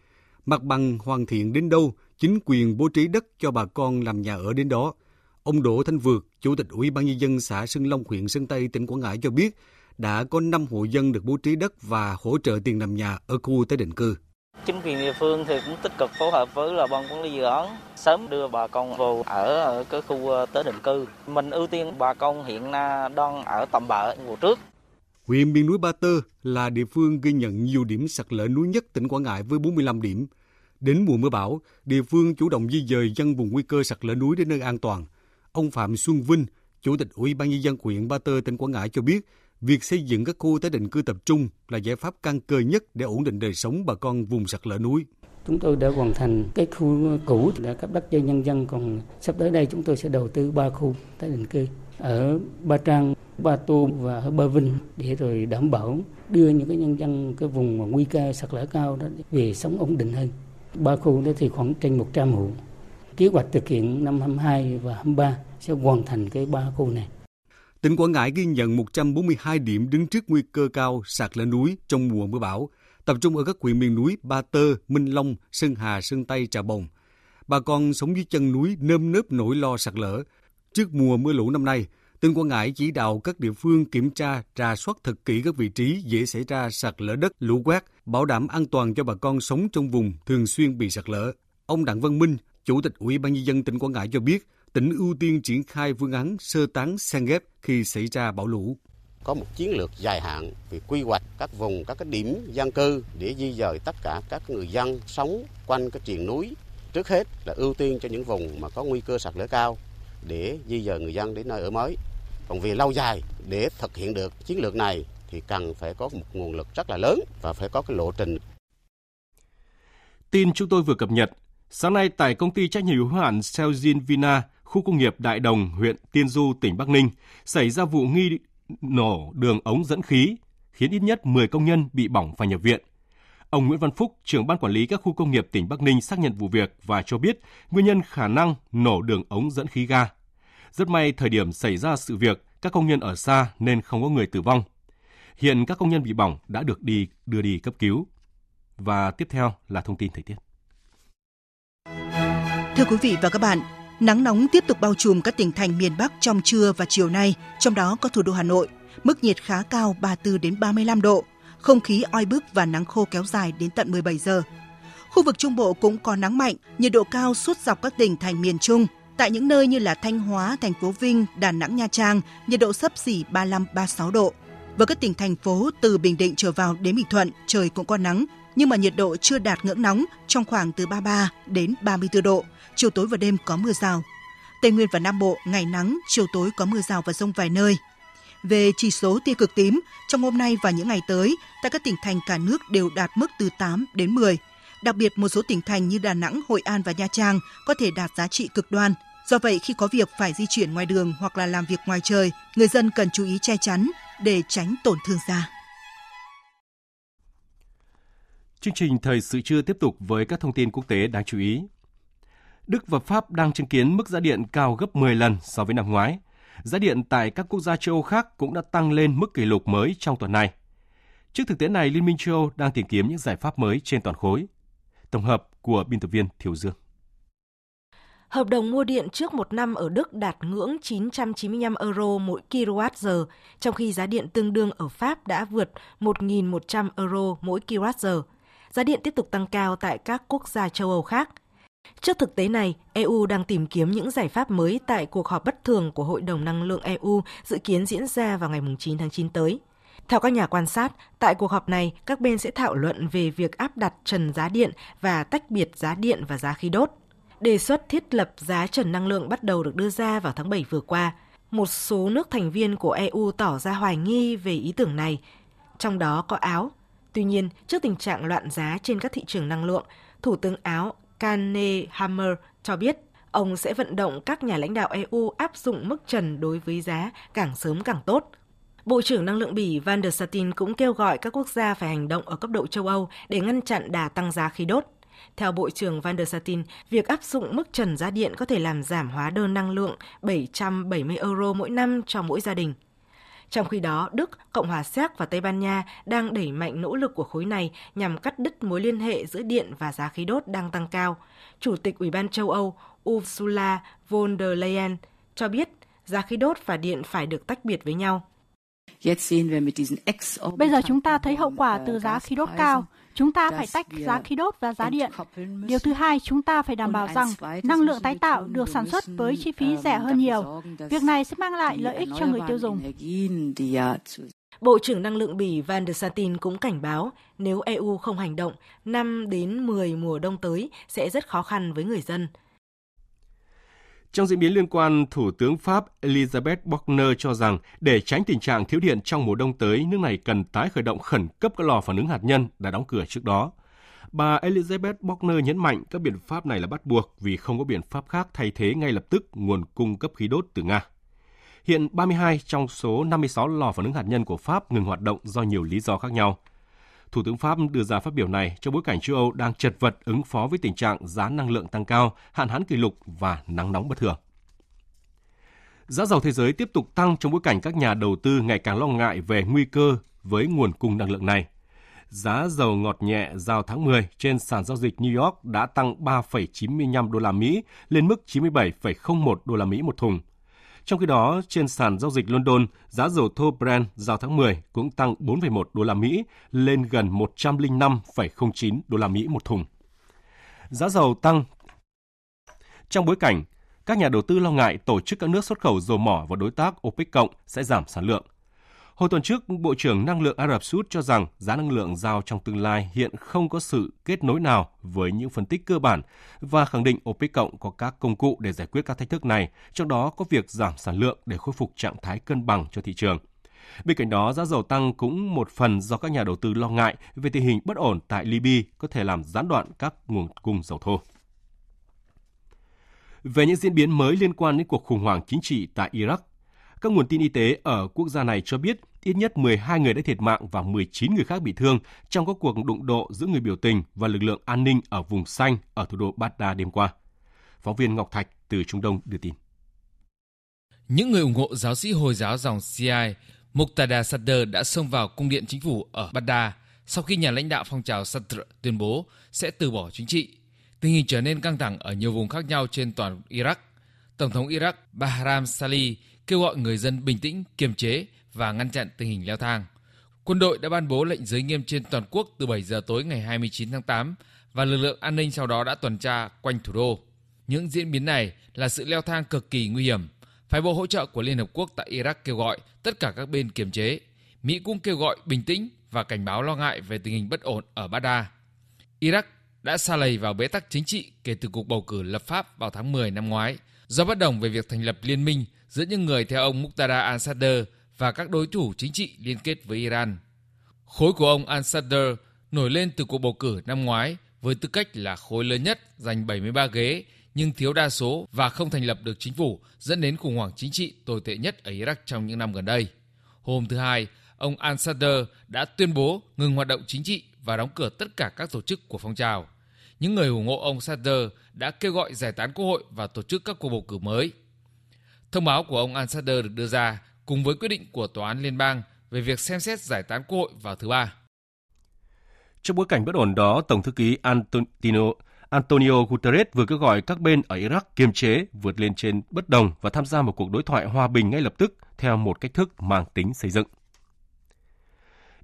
Mặt bằng hoàn thiện đến đâu, chính quyền bố trí đất cho bà con làm nhà ở đến đó. Ông Đỗ Thanh Vượt, Chủ tịch Ủy ban nhân dân xã Sơn Long, huyện Sơn Tây, tỉnh Quảng Ngãi cho biết, đã có 5 hộ dân được bố trí đất và hỗ trợ tiền làm nhà ở khu tái định cư. Chính quyền địa phương thì cũng tích cực phối hợp với là ban quản lý dự án sớm đưa bà con vào ở ở cái khu ờ, tái định cư. Mình ưu tiên bà con hiện đang ở tạm bỡ vụ trước. Huyện miền núi Ba Tơ là địa phương ghi nhận nhiều điểm sạt lở núi nhất tỉnh Quảng Ngãi với 45 điểm. Đến mùa mưa bão, địa phương chủ động di dời dân vùng nguy cơ sạt lở núi đến nơi an toàn. Ông Phạm Xuân Vinh, Chủ tịch Ủy ban nhân dân huyện Ba Tơ tỉnh Quảng Ngãi cho biết, việc xây dựng các khu tái định cư tập trung là giải pháp căn cơ nhất để ổn định đời sống bà con vùng sạt lở núi. Chúng tôi đã hoàn thành cái khu cũ đã cấp đất cho nhân dân, còn sắp tới đây chúng tôi sẽ đầu tư ba khu tái định cư ở Ba Trang, Ba Tô và ở Ba Vinh để rồi đảm bảo đưa những cái nhân dân cái vùng mà nguy cơ sạt lở cao đó về sống ổn định hơn. Ba khu đó thì khoảng trên 100 hộ. Kế hoạch thực hiện năm 22 và 23 sẽ hoàn thành cái ba khu này. Tỉnh Quảng Ngãi ghi nhận 142 điểm đứng trước nguy cơ cao sạt lở núi trong mùa mưa bão, tập trung ở các huyện miền núi Ba Tơ, Minh Long, Sơn Hà, Sơn Tây, Trà Bồng. Bà con sống dưới chân núi nơm nớp nỗi lo sạt lở. Trước mùa mưa lũ năm nay, tỉnh Quảng Ngãi chỉ đạo các địa phương kiểm tra, trà soát thật kỹ các vị trí dễ xảy ra sạt lở đất, lũ quét, bảo đảm an toàn cho bà con sống trong vùng thường xuyên bị sạt lở. Ông Đặng Văn Minh, Chủ tịch Ủy ban nhân dân tỉnh Quảng Ngãi cho biết, tỉnh ưu tiên triển khai phương án sơ tán san ghép khi xảy ra bão lũ. Có một chiến lược dài hạn về quy hoạch các vùng, các cái điểm dân cư để di dời tất cả các người dân sống quanh cái triền núi. Trước hết là ưu tiên cho những vùng mà có nguy cơ sạt lở cao để di dời người dân đến nơi ở mới. Còn về lâu dài để thực hiện được chiến lược này thì cần phải có một nguồn lực rất là lớn và phải có cái lộ trình. Tin chúng tôi vừa cập nhật, Sáng nay tại công ty trách nhiệm hữu hạn Celgene Vina, khu công nghiệp Đại Đồng, huyện Tiên Du, tỉnh Bắc Ninh, xảy ra vụ nghi nổ đường ống dẫn khí, khiến ít nhất 10 công nhân bị bỏng và nhập viện. Ông Nguyễn Văn Phúc, trưởng ban quản lý các khu công nghiệp tỉnh Bắc Ninh xác nhận vụ việc và cho biết nguyên nhân khả năng nổ đường ống dẫn khí ga. Rất may thời điểm xảy ra sự việc, các công nhân ở xa nên không có người tử vong. Hiện các công nhân bị bỏng đã được đi đưa đi cấp cứu. Và tiếp theo là thông tin thời tiết. Thưa quý vị và các bạn, nắng nóng tiếp tục bao trùm các tỉnh thành miền Bắc trong trưa và chiều nay, trong đó có thủ đô Hà Nội. Mức nhiệt khá cao 34 đến 35 độ, không khí oi bức và nắng khô kéo dài đến tận 17 giờ. Khu vực Trung Bộ cũng có nắng mạnh, nhiệt độ cao suốt dọc các tỉnh thành miền Trung. Tại những nơi như là Thanh Hóa, thành phố Vinh, Đà Nẵng, Nha Trang, nhiệt độ sấp xỉ 35-36 độ. Với các tỉnh thành phố từ Bình Định trở vào đến Bình Thuận, trời cũng có nắng, nhưng mà nhiệt độ chưa đạt ngưỡng nóng trong khoảng từ 33 đến 34 độ, chiều tối và đêm có mưa rào. Tây Nguyên và Nam Bộ ngày nắng, chiều tối có mưa rào và rông vài nơi. Về chỉ số tia cực tím, trong hôm nay và những ngày tới, tại các tỉnh thành cả nước đều đạt mức từ 8 đến 10. Đặc biệt một số tỉnh thành như Đà Nẵng, Hội An và Nha Trang có thể đạt giá trị cực đoan. Do vậy, khi có việc phải di chuyển ngoài đường hoặc là làm việc ngoài trời, người dân cần chú ý che chắn để tránh tổn thương da. Chương trình Thời sự trưa tiếp tục với các thông tin quốc tế đáng chú ý. Đức và Pháp đang chứng kiến mức giá điện cao gấp 10 lần so với năm ngoái. Giá điện tại các quốc gia châu Âu khác cũng đã tăng lên mức kỷ lục mới trong tuần này. Trước thực tế này, Liên minh châu Âu đang tìm kiếm những giải pháp mới trên toàn khối. Tổng hợp của biên tập viên Thiều Dương. Hợp đồng mua điện trước một năm ở Đức đạt ngưỡng 995 euro mỗi kWh, trong khi giá điện tương đương ở Pháp đã vượt 1.100 euro mỗi kWh. Giá điện tiếp tục tăng cao tại các quốc gia châu Âu khác. Trước thực tế này, EU đang tìm kiếm những giải pháp mới tại cuộc họp bất thường của Hội đồng Năng lượng EU dự kiến diễn ra vào ngày 9 tháng 9 tới. Theo các nhà quan sát, tại cuộc họp này, các bên sẽ thảo luận về việc áp đặt trần giá điện và tách biệt giá điện và giá khí đốt. Đề xuất thiết lập giá trần năng lượng bắt đầu được đưa ra vào tháng 7 vừa qua. Một số nước thành viên của EU tỏ ra hoài nghi về ý tưởng này, trong đó có Áo. Tuy nhiên, trước tình trạng loạn giá trên các thị trường năng lượng, Thủ tướng Áo Kane Hammer cho biết ông sẽ vận động các nhà lãnh đạo EU áp dụng mức trần đối với giá càng sớm càng tốt. Bộ trưởng Năng lượng Bỉ Van der Satin cũng kêu gọi các quốc gia phải hành động ở cấp độ châu Âu để ngăn chặn đà tăng giá khí đốt. Theo Bộ trưởng Van der Satin, việc áp dụng mức trần giá điện có thể làm giảm hóa đơn năng lượng 770 euro mỗi năm cho mỗi gia đình. Trong khi đó, Đức, Cộng hòa Séc và Tây Ban Nha đang đẩy mạnh nỗ lực của khối này nhằm cắt đứt mối liên hệ giữa điện và giá khí đốt đang tăng cao. Chủ tịch Ủy ban châu Âu Ursula von der Leyen cho biết giá khí đốt và điện phải được tách biệt với nhau. Bây giờ chúng ta thấy hậu quả từ giá khí đốt cao. Chúng ta phải tách giá khí đốt và giá điện. Điều thứ hai, chúng ta phải đảm bảo rằng năng lượng tái tạo được sản xuất với chi phí rẻ hơn nhiều. Việc này sẽ mang lại lợi ích cho người tiêu dùng. Bộ trưởng Năng lượng Bỉ Van der Saatin cũng cảnh báo nếu EU không hành động, 5 đến 10 mùa đông tới sẽ rất khó khăn với người dân. Trong diễn biến liên quan, Thủ tướng Pháp Elizabeth Borne cho rằng để tránh tình trạng thiếu điện trong mùa đông tới, nước này cần tái khởi động khẩn cấp các lò phản ứng hạt nhân đã đóng cửa trước đó. Bà Elizabeth Borne nhấn mạnh các biện pháp này là bắt buộc vì không có biện pháp khác thay thế ngay lập tức nguồn cung cấp khí đốt từ Nga. Hiện 32 trong số 56 lò phản ứng hạt nhân của Pháp ngừng hoạt động do nhiều lý do khác nhau. Thủ tướng Pháp đưa ra phát biểu này trong bối cảnh châu Âu đang chật vật ứng phó với tình trạng giá năng lượng tăng cao, hạn hán kỷ lục và nắng nóng bất thường. Giá dầu thế giới tiếp tục tăng trong bối cảnh các nhà đầu tư ngày càng lo ngại về nguy cơ với nguồn cung năng lượng này. Giá dầu ngọt nhẹ giao tháng 10 trên sàn giao dịch New York đã tăng 3,95 đô la Mỹ lên mức 97,01 đô la Mỹ một thùng, trong khi đó, trên sàn giao dịch London, giá dầu thô Brent giao tháng 10 cũng tăng 4,1 đô la Mỹ lên gần 105,09 đô la Mỹ một thùng. Giá dầu tăng trong bối cảnh các nhà đầu tư lo ngại tổ chức các nước xuất khẩu dầu mỏ và đối tác OPEC cộng sẽ giảm sản lượng. Hồi tuần trước, Bộ trưởng Năng lượng Ả Rập Xê Út cho rằng giá năng lượng giao trong tương lai hiện không có sự kết nối nào với những phân tích cơ bản và khẳng định OPEC cộng có các công cụ để giải quyết các thách thức này, trong đó có việc giảm sản lượng để khôi phục trạng thái cân bằng cho thị trường. Bên cạnh đó, giá dầu tăng cũng một phần do các nhà đầu tư lo ngại về tình hình bất ổn tại Libya có thể làm gián đoạn các nguồn cung dầu thô. Về những diễn biến mới liên quan đến cuộc khủng hoảng chính trị tại Iraq, các nguồn tin y tế ở quốc gia này cho biết ít nhất 12 người đã thiệt mạng và 19 người khác bị thương trong các cuộc đụng độ giữa người biểu tình và lực lượng an ninh ở vùng xanh ở thủ đô Baghdad đêm qua. Phóng viên Ngọc Thạch từ Trung Đông đưa tin. Những người ủng hộ giáo sĩ Hồi giáo dòng Shia Muqtada Sadr đã xông vào cung điện chính phủ ở Baghdad sau khi nhà lãnh đạo phong trào Sadr tuyên bố sẽ từ bỏ chính trị. Tình hình trở nên căng thẳng ở nhiều vùng khác nhau trên toàn Iraq. Tổng thống Iraq Bahram Salih kêu gọi người dân bình tĩnh, kiềm chế và ngăn chặn tình hình leo thang. Quân đội đã ban bố lệnh giới nghiêm trên toàn quốc từ 7 giờ tối ngày 29 tháng 8 và lực lượng an ninh sau đó đã tuần tra quanh thủ đô. Những diễn biến này là sự leo thang cực kỳ nguy hiểm. Phái bộ hỗ trợ của Liên Hợp Quốc tại Iraq kêu gọi tất cả các bên kiềm chế. Mỹ cũng kêu gọi bình tĩnh và cảnh báo lo ngại về tình hình bất ổn ở Baghdad. Iraq đã xa lầy vào bế tắc chính trị kể từ cuộc bầu cử lập pháp vào tháng 10 năm ngoái, do bất đồng về việc thành lập liên minh giữa những người theo ông Muqtada al-Sadr và các đối thủ chính trị liên kết với Iran. Khối của ông al-Sadr nổi lên từ cuộc bầu cử năm ngoái với tư cách là khối lớn nhất giành 73 ghế nhưng thiếu đa số và không thành lập được chính phủ dẫn đến khủng hoảng chính trị tồi tệ nhất ở Iraq trong những năm gần đây. Hôm thứ Hai, ông al-Sadr đã tuyên bố ngừng hoạt động chính trị và đóng cửa tất cả các tổ chức của phong trào. Những người ủng hộ ông Sadr đã kêu gọi giải tán quốc hội và tổ chức các cuộc bầu cử mới. Thông báo của ông al-Sadr được đưa ra cùng với quyết định của Tòa án Liên bang về việc xem xét giải tán quốc hội vào thứ Ba. Trong bối cảnh bất ổn đó, Tổng thư ký Antonio, Antonio Guterres vừa kêu gọi các bên ở Iraq kiềm chế, vượt lên trên bất đồng và tham gia một cuộc đối thoại hòa bình ngay lập tức theo một cách thức mang tính xây dựng.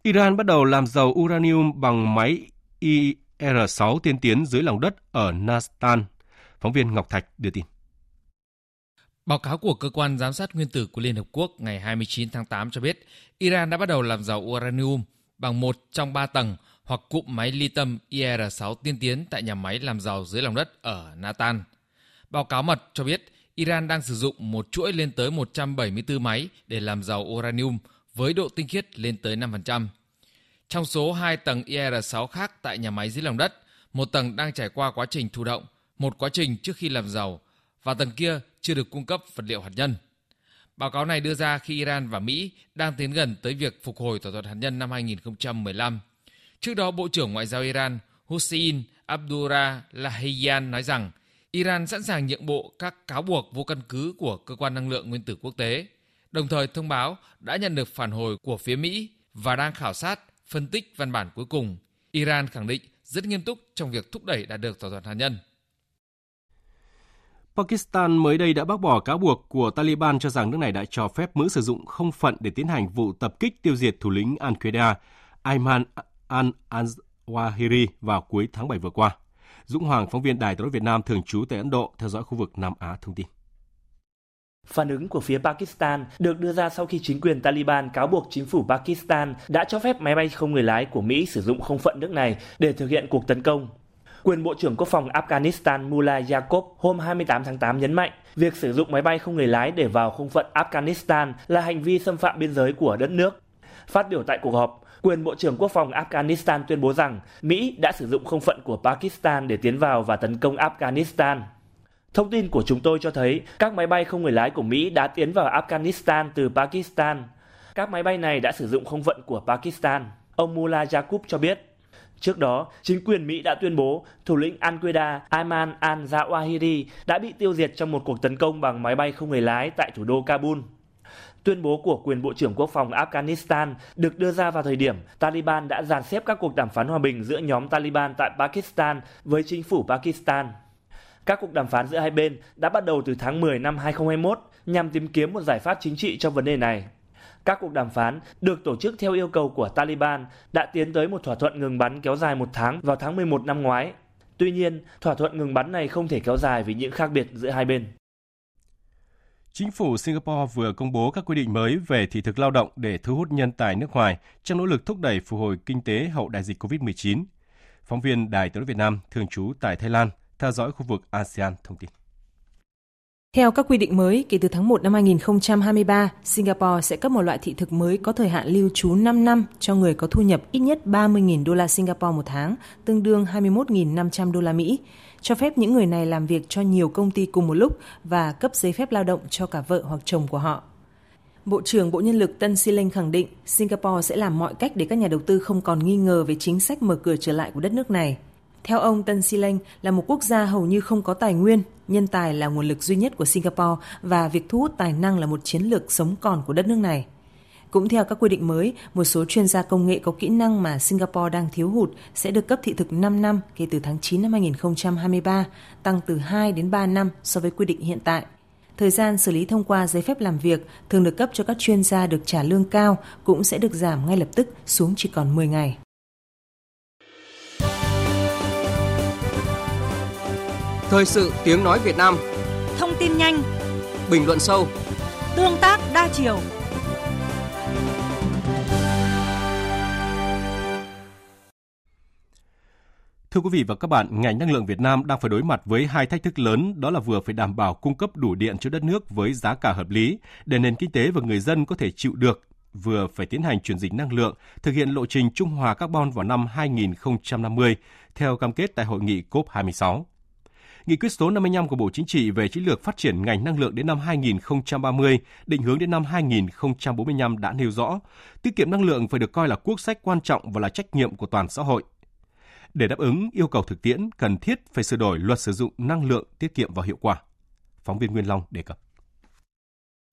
Iran bắt đầu làm giàu uranium bằng máy IR-6 tiên tiến dưới lòng đất ở Nastan. Phóng viên Ngọc Thạch đưa tin. Báo cáo của Cơ quan Giám sát Nguyên tử của Liên Hợp Quốc ngày 29 tháng 8 cho biết Iran đã bắt đầu làm giàu uranium bằng một trong ba tầng hoặc cụm máy ly tâm IR-6 tiên tiến tại nhà máy làm giàu dưới lòng đất ở Natan. Báo cáo mật cho biết Iran đang sử dụng một chuỗi lên tới 174 máy để làm giàu uranium với độ tinh khiết lên tới 5%. Trong số hai tầng IR-6 khác tại nhà máy dưới lòng đất, một tầng đang trải qua quá trình thụ động, một quá trình trước khi làm giàu và tầng kia chưa được cung cấp vật liệu hạt nhân. Báo cáo này đưa ra khi Iran và Mỹ đang tiến gần tới việc phục hồi thỏa thuận hạt nhân năm 2015. Trước đó, Bộ trưởng Ngoại giao Iran Hussein Abdullah Lahiyan nói rằng Iran sẵn sàng nhượng bộ các cáo buộc vô căn cứ của Cơ quan Năng lượng Nguyên tử Quốc tế, đồng thời thông báo đã nhận được phản hồi của phía Mỹ và đang khảo sát, phân tích văn bản cuối cùng. Iran khẳng định rất nghiêm túc trong việc thúc đẩy đạt được thỏa thuận hạt nhân. Pakistan mới đây đã bác bỏ cáo buộc của Taliban cho rằng nước này đã cho phép Mỹ sử dụng không phận để tiến hành vụ tập kích tiêu diệt thủ lĩnh Al-Qaeda Ayman al-Zawahiri vào cuối tháng 7 vừa qua. Dũng Hoàng, phóng viên Đài tiếng nói Việt Nam thường trú tại Ấn Độ, theo dõi khu vực Nam Á thông tin. Phản ứng của phía Pakistan được đưa ra sau khi chính quyền Taliban cáo buộc chính phủ Pakistan đã cho phép máy bay không người lái của Mỹ sử dụng không phận nước này để thực hiện cuộc tấn công. Quyền Bộ trưởng Quốc phòng Afghanistan Mullah Yaqub hôm 28 tháng 8 nhấn mạnh việc sử dụng máy bay không người lái để vào không phận Afghanistan là hành vi xâm phạm biên giới của đất nước. Phát biểu tại cuộc họp, quyền Bộ trưởng Quốc phòng Afghanistan tuyên bố rằng Mỹ đã sử dụng không phận của Pakistan để tiến vào và tấn công Afghanistan. Thông tin của chúng tôi cho thấy các máy bay không người lái của Mỹ đã tiến vào Afghanistan từ Pakistan. Các máy bay này đã sử dụng không phận của Pakistan. Ông Mullah Yaqub cho biết. Trước đó, chính quyền Mỹ đã tuyên bố thủ lĩnh Al-Qaeda Ayman al-Zawahiri đã bị tiêu diệt trong một cuộc tấn công bằng máy bay không người lái tại thủ đô Kabul. Tuyên bố của quyền Bộ trưởng Quốc phòng Afghanistan được đưa ra vào thời điểm Taliban đã dàn xếp các cuộc đàm phán hòa bình giữa nhóm Taliban tại Pakistan với chính phủ Pakistan. Các cuộc đàm phán giữa hai bên đã bắt đầu từ tháng 10 năm 2021 nhằm tìm kiếm một giải pháp chính trị cho vấn đề này. Các cuộc đàm phán được tổ chức theo yêu cầu của Taliban đã tiến tới một thỏa thuận ngừng bắn kéo dài một tháng vào tháng 11 năm ngoái. Tuy nhiên, thỏa thuận ngừng bắn này không thể kéo dài vì những khác biệt giữa hai bên. Chính phủ Singapore vừa công bố các quy định mới về thị thực lao động để thu hút nhân tài nước ngoài trong nỗ lực thúc đẩy phục hồi kinh tế hậu đại dịch COVID-19. Phóng viên Đài tiếng nói Việt Nam thường trú tại Thái Lan theo dõi khu vực ASEAN thông tin. Theo các quy định mới, kể từ tháng 1 năm 2023, Singapore sẽ cấp một loại thị thực mới có thời hạn lưu trú 5 năm cho người có thu nhập ít nhất 30.000 đô la Singapore một tháng, tương đương 21.500 đô la Mỹ, cho phép những người này làm việc cho nhiều công ty cùng một lúc và cấp giấy phép lao động cho cả vợ hoặc chồng của họ. Bộ trưởng Bộ Nhân lực Tân Sileng khẳng định Singapore sẽ làm mọi cách để các nhà đầu tư không còn nghi ngờ về chính sách mở cửa trở lại của đất nước này. Theo ông Tân Sileng là một quốc gia hầu như không có tài nguyên, nhân tài là nguồn lực duy nhất của Singapore và việc thu hút tài năng là một chiến lược sống còn của đất nước này. Cũng theo các quy định mới, một số chuyên gia công nghệ có kỹ năng mà Singapore đang thiếu hụt sẽ được cấp thị thực 5 năm kể từ tháng 9 năm 2023, tăng từ 2 đến 3 năm so với quy định hiện tại. Thời gian xử lý thông qua giấy phép làm việc thường được cấp cho các chuyên gia được trả lương cao cũng sẽ được giảm ngay lập tức xuống chỉ còn 10 ngày. Thời sự tiếng nói Việt Nam. Thông tin nhanh. Bình luận sâu. Tương tác đa chiều. Thưa quý vị và các bạn, ngành năng lượng Việt Nam đang phải đối mặt với hai thách thức lớn, đó là vừa phải đảm bảo cung cấp đủ điện cho đất nước với giá cả hợp lý để nền kinh tế và người dân có thể chịu được, vừa phải tiến hành chuyển dịch năng lượng, thực hiện lộ trình trung hòa carbon vào năm 2050 theo cam kết tại hội nghị COP26. Nghị quyết số 55 của Bộ Chính trị về chiến lược phát triển ngành năng lượng đến năm 2030, định hướng đến năm 2045 đã nêu rõ, tiết kiệm năng lượng phải được coi là quốc sách quan trọng và là trách nhiệm của toàn xã hội. Để đáp ứng yêu cầu thực tiễn, cần thiết phải sửa đổi luật sử dụng năng lượng tiết kiệm và hiệu quả. Phóng viên Nguyên Long đề cập.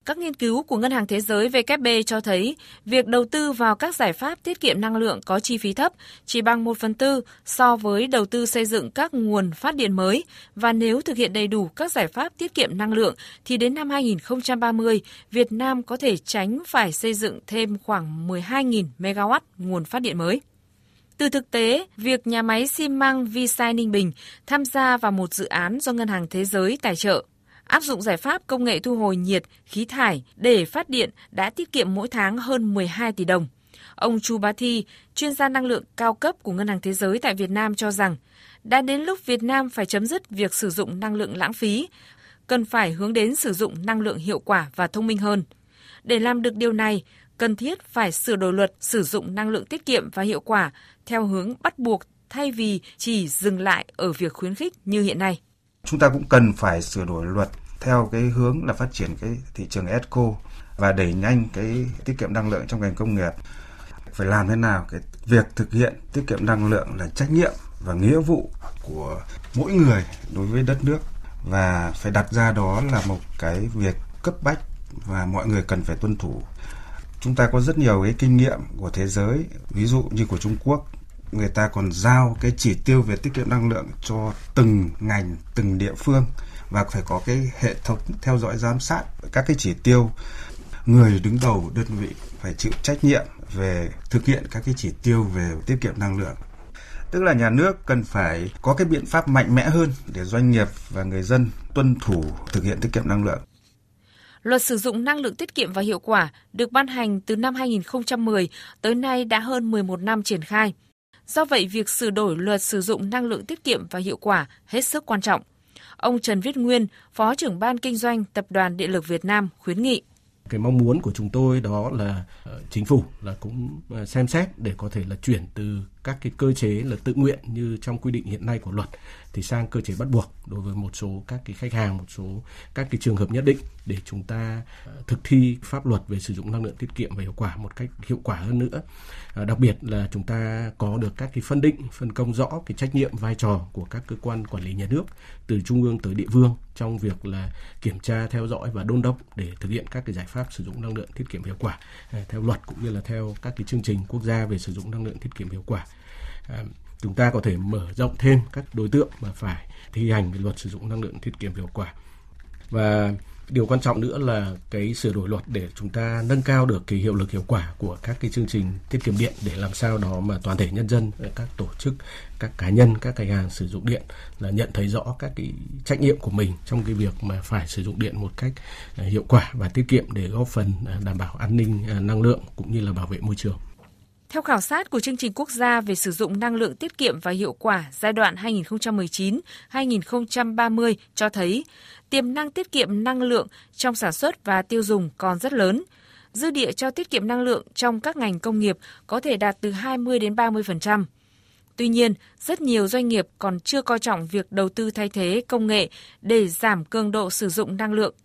Các nghiên cứu của Ngân hàng Thế giới WB cho thấy việc đầu tư vào các giải pháp tiết kiệm năng lượng có chi phí thấp chỉ bằng 1 phần tư so với đầu tư xây dựng các nguồn phát điện mới và nếu thực hiện đầy đủ các giải pháp tiết kiệm năng lượng thì đến năm 2030, Việt Nam có thể tránh phải xây dựng thêm khoảng 12.000 MW nguồn phát điện mới. Từ thực tế, việc nhà máy xi măng Visai Ninh Bình tham gia vào một dự án do Ngân hàng Thế giới tài trợ áp dụng giải pháp công nghệ thu hồi nhiệt, khí thải để phát điện đã tiết kiệm mỗi tháng hơn 12 tỷ đồng. Ông Chu Bá Thi, chuyên gia năng lượng cao cấp của Ngân hàng Thế giới tại Việt Nam cho rằng, đã đến lúc Việt Nam phải chấm dứt việc sử dụng năng lượng lãng phí, cần phải hướng đến sử dụng năng lượng hiệu quả và thông minh hơn. Để làm được điều này, cần thiết phải sửa đổi luật sử dụng năng lượng tiết kiệm và hiệu quả theo hướng bắt buộc thay vì chỉ dừng lại ở việc khuyến khích như hiện nay. Chúng ta cũng cần phải sửa đổi luật theo cái hướng là phát triển cái thị trường ESCO và đẩy nhanh cái tiết kiệm năng lượng trong ngành công nghiệp. Phải làm thế nào cái việc thực hiện tiết kiệm năng lượng là trách nhiệm và nghĩa vụ của mỗi người đối với đất nước và phải đặt ra đó là một cái việc cấp bách và mọi người cần phải tuân thủ. Chúng ta có rất nhiều cái kinh nghiệm của thế giới, ví dụ như của Trung Quốc, người ta còn giao cái chỉ tiêu về tiết kiệm năng lượng cho từng ngành, từng địa phương và phải có cái hệ thống theo dõi giám sát các cái chỉ tiêu người đứng đầu đơn vị phải chịu trách nhiệm về thực hiện các cái chỉ tiêu về tiết kiệm năng lượng tức là nhà nước cần phải có cái biện pháp mạnh mẽ hơn để doanh nghiệp và người dân tuân thủ thực hiện tiết kiệm năng lượng Luật sử dụng năng lượng tiết kiệm và hiệu quả được ban hành từ năm 2010 tới nay đã hơn 11 năm triển khai. Do vậy, việc sửa đổi luật sử dụng năng lượng tiết kiệm và hiệu quả hết sức quan trọng. Ông Trần Viết Nguyên, Phó trưởng ban kinh doanh Tập đoàn Điện lực Việt Nam khuyến nghị. Cái mong muốn của chúng tôi đó là ờ, chính phủ là cũng ờ, xem xét để có thể là chuyển từ các cái cơ chế là tự nguyện như trong quy định hiện nay của luật thì sang cơ chế bắt buộc đối với một số các cái khách hàng, một số các cái trường hợp nhất định để chúng ta ờ, thực thi pháp luật về sử dụng năng lượng tiết kiệm và hiệu quả một cách hiệu quả hơn nữa. Ờ, đặc biệt là chúng ta có được các cái phân định, phân công rõ cái trách nhiệm, vai trò của các cơ quan quản lý nhà nước từ trung ương tới địa phương trong việc là kiểm tra, theo dõi và đôn đốc để thực hiện các cái giải pháp sử dụng năng lượng tiết kiệm hiệu quả ờ, theo luật cũng như là theo các cái chương trình quốc gia về sử dụng năng lượng tiết kiệm hiệu quả. Ờ, chúng ta có thể mở rộng thêm các đối tượng mà phải thi hành luật sử dụng năng lượng tiết kiệm hiệu quả. Và điều quan trọng nữa là cái sửa đổi luật để chúng ta nâng cao được cái hiệu lực hiệu quả của các cái chương trình tiết kiệm điện để làm sao đó mà toàn thể nhân dân, các tổ chức, các cá nhân, các khách hàng sử dụng điện là nhận thấy rõ các cái trách nhiệm của mình trong cái việc mà phải sử dụng điện một cách à, hiệu quả và tiết kiệm để góp phần à, đảm bảo an ninh à, năng lượng cũng như là bảo vệ môi trường theo khảo sát của chương trình quốc gia về sử dụng năng lượng tiết kiệm và hiệu quả giai đoạn 2019-2030 cho thấy tiềm năng tiết kiệm năng lượng trong sản xuất và tiêu dùng còn rất lớn. Dư địa cho tiết kiệm năng lượng trong các ngành công nghiệp có thể đạt từ 20 đến 30%. Tuy nhiên, rất nhiều doanh nghiệp còn chưa coi trọng việc đầu tư thay thế công nghệ để giảm cường độ sử dụng năng lượng.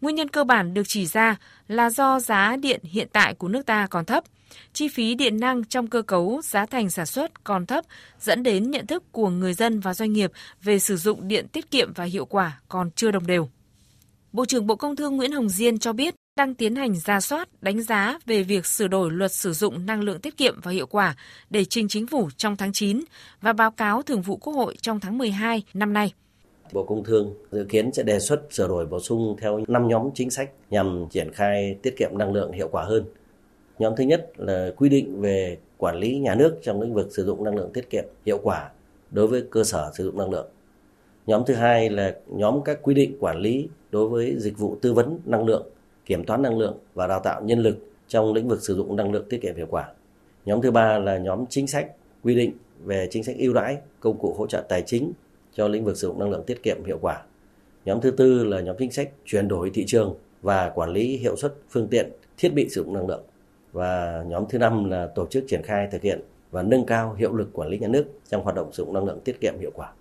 Nguyên nhân cơ bản được chỉ ra là do giá điện hiện tại của nước ta còn thấp, chi phí điện năng trong cơ cấu giá thành sản xuất còn thấp dẫn đến nhận thức của người dân và doanh nghiệp về sử dụng điện tiết kiệm và hiệu quả còn chưa đồng đều. Bộ trưởng Bộ Công Thương Nguyễn Hồng Diên cho biết đang tiến hành ra soát, đánh giá về việc sửa đổi luật sử dụng năng lượng tiết kiệm và hiệu quả để trình chính phủ trong tháng 9 và báo cáo Thường vụ Quốc hội trong tháng 12 năm nay. Bộ Công Thương dự kiến sẽ đề xuất sửa đổi bổ sung theo 5 nhóm chính sách nhằm triển khai tiết kiệm năng lượng hiệu quả hơn. Nhóm thứ nhất là quy định về quản lý nhà nước trong lĩnh vực sử dụng năng lượng tiết kiệm hiệu quả đối với cơ sở sử dụng năng lượng. Nhóm thứ hai là nhóm các quy định quản lý đối với dịch vụ tư vấn năng lượng, kiểm toán năng lượng và đào tạo nhân lực trong lĩnh vực sử dụng năng lượng tiết kiệm hiệu quả. Nhóm thứ ba là nhóm chính sách quy định về chính sách ưu đãi, công cụ hỗ trợ tài chính cho lĩnh vực sử dụng năng lượng tiết kiệm hiệu quả. Nhóm thứ tư là nhóm chính sách chuyển đổi thị trường và quản lý hiệu suất phương tiện, thiết bị sử dụng năng lượng. Và nhóm thứ năm là tổ chức triển khai thực hiện và nâng cao hiệu lực quản lý nhà nước trong hoạt động sử dụng năng lượng tiết kiệm hiệu quả.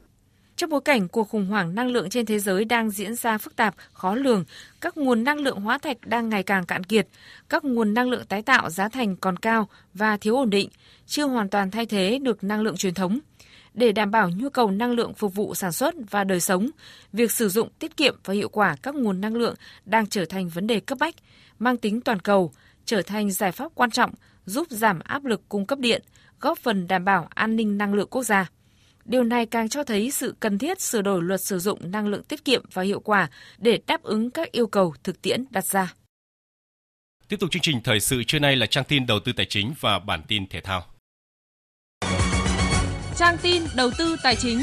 Trong bối cảnh cuộc khủng hoảng năng lượng trên thế giới đang diễn ra phức tạp, khó lường, các nguồn năng lượng hóa thạch đang ngày càng cạn kiệt, các nguồn năng lượng tái tạo giá thành còn cao và thiếu ổn định, chưa hoàn toàn thay thế được năng lượng truyền thống – Để đảm bảo nhu cầu năng lượng phục vụ sản xuất và đời sống, việc sử dụng tiết kiệm và hiệu quả các nguồn năng lượng đang trở thành vấn đề cấp bách, mang tính toàn cầu, trở thành giải pháp quan trọng giúp giảm áp lực cung cấp điện, góp phần đảm bảo an ninh năng lượng quốc gia. Điều này càng cho thấy sự cần thiết sửa đổi luật sử dụng năng lượng tiết kiệm và hiệu quả để đáp ứng các yêu cầu thực tiễn đặt ra. Tiếp tục chương trình thời sự trưa nay là trang tin đầu tư tài chính và bản tin thể thao. Trang tin đầu tư tài chính.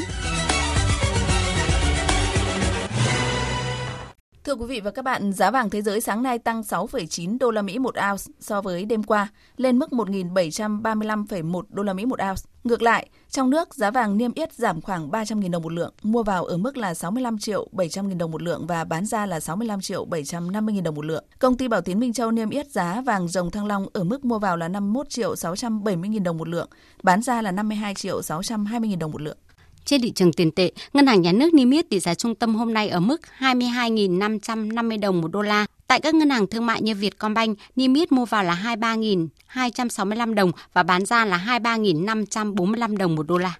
Thưa quý vị và các bạn, giá vàng thế giới sáng nay tăng 6,9 đô la Mỹ một ounce so với đêm qua, lên mức 1.735,1 đô la Mỹ một ounce. Ngược lại, trong nước giá vàng niêm yết giảm khoảng 300.000 đồng một lượng, mua vào ở mức là 65 triệu 700.000 đồng một lượng và bán ra là 65 triệu 750.000 đồng một lượng. Công ty Bảo Tín Minh Châu niêm yết giá vàng dòng thăng long ở mức mua vào là 51 triệu 670.000 đồng một lượng, bán ra là 52 triệu 620.000 đồng một lượng. Trên thị trường tiền tệ, Ngân hàng Nhà nước niêm yết tỷ giá trung tâm hôm nay ở mức 22.550 đồng một đô la. Tại các ngân hàng thương mại như Vietcombank, niêm yết mua vào là 23.265 đồng và bán ra là 23.545 đồng một đô la.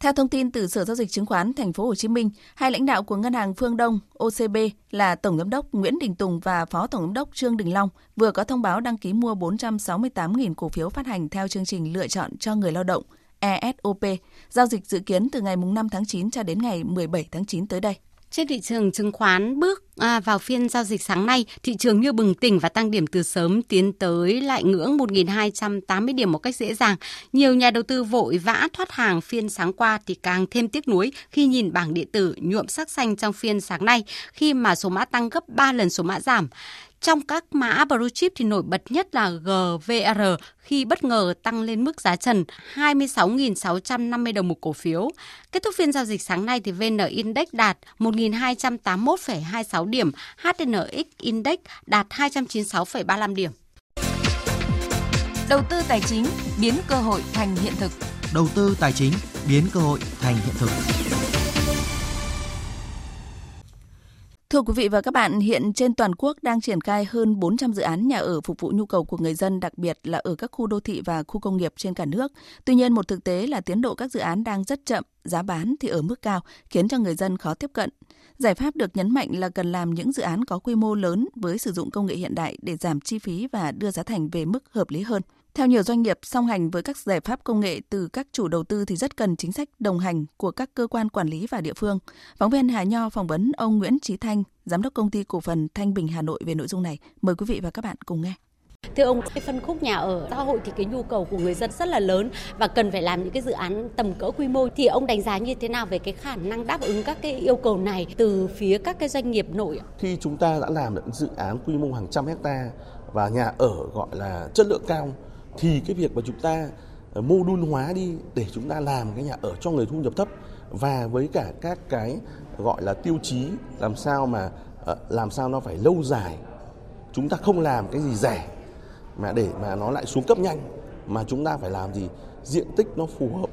Theo thông tin từ Sở giao dịch chứng khoán Thành phố Hồ Chí Minh, hai lãnh đạo của Ngân hàng Phương Đông OCB là Tổng giám đốc Nguyễn Đình Tùng và Phó Tổng giám đốc Trương Đình Long vừa có thông báo đăng ký mua 468.000 cổ phiếu phát hành theo chương trình lựa chọn cho người lao động – ESOP. Giao dịch dự kiến từ ngày 5 tháng 9 cho đến ngày 17 tháng 9 tới đây. Trên thị trường chứng khoán bước à, vào phiên giao dịch sáng nay, thị trường như bừng tỉnh và tăng điểm từ sớm tiến tới lại ngưỡng 1.280 điểm một cách dễ dàng. Nhiều nhà đầu tư vội vã thoát hàng phiên sáng qua thì càng thêm tiếc nuối khi nhìn bảng điện tử nhuộm sắc xanh trong phiên sáng nay khi mà số mã tăng gấp 3 lần số mã giảm. Trong các mã blue chip thì nổi bật nhất là GVR khi bất ngờ tăng lên mức giá trần 26.650 đồng một cổ phiếu. Kết thúc phiên giao dịch sáng nay thì VN Index đạt 1.281,26 điểm, HNX Index đạt 296,35 điểm. Đầu tư tài chính biến cơ hội thành hiện thực. Đầu tư tài chính biến cơ hội thành hiện thực. Thưa quý vị và các bạn, hiện trên toàn quốc đang triển khai hơn 400 dự án nhà ở phục vụ nhu cầu của người dân, đặc biệt là ở các khu đô thị và khu công nghiệp trên cả nước. Tuy nhiên, một thực tế là tiến độ các dự án đang rất chậm, giá bán thì ở mức cao, khiến cho người dân khó tiếp cận. Giải pháp được nhấn mạnh là cần làm những dự án có quy mô lớn với sử dụng công nghệ hiện đại để giảm chi phí và đưa giá thành về mức hợp lý hơn. Theo nhiều doanh nghiệp, song hành với các giải pháp công nghệ từ các chủ đầu tư thì rất cần chính sách đồng hành của các cơ quan quản lý và địa phương. Phóng viên Hà Nho phỏng vấn ông Nguyễn Trí Thanh, giám đốc công ty cổ phần Thanh Bình Hà Nội về nội dung này. Mời quý vị và các bạn cùng nghe. Thưa ông, cái phân khúc nhà ở xã hội thì cái nhu cầu của người dân rất là lớn và cần phải làm những cái dự án tầm cỡ quy mô. Thì ông đánh giá như thế nào về cái khả năng đáp ứng các cái yêu cầu này từ phía các cái doanh nghiệp nội? Khi chúng ta đã làm được dự án quy mô hàng trăm hecta và nhà ở gọi là chất lượng cao thì cái việc mà chúng ta ờ, mô đun hóa đi để chúng ta làm cái nhà ở cho người thu nhập thấp và với cả các cái, gọi là, tiêu chí làm sao mà ờ, làm sao nó phải lâu dài, chúng ta không làm cái gì rẻ mà để mà nó lại xuống cấp nhanh, mà chúng ta phải làm gì? Diện tích nó phù hợp.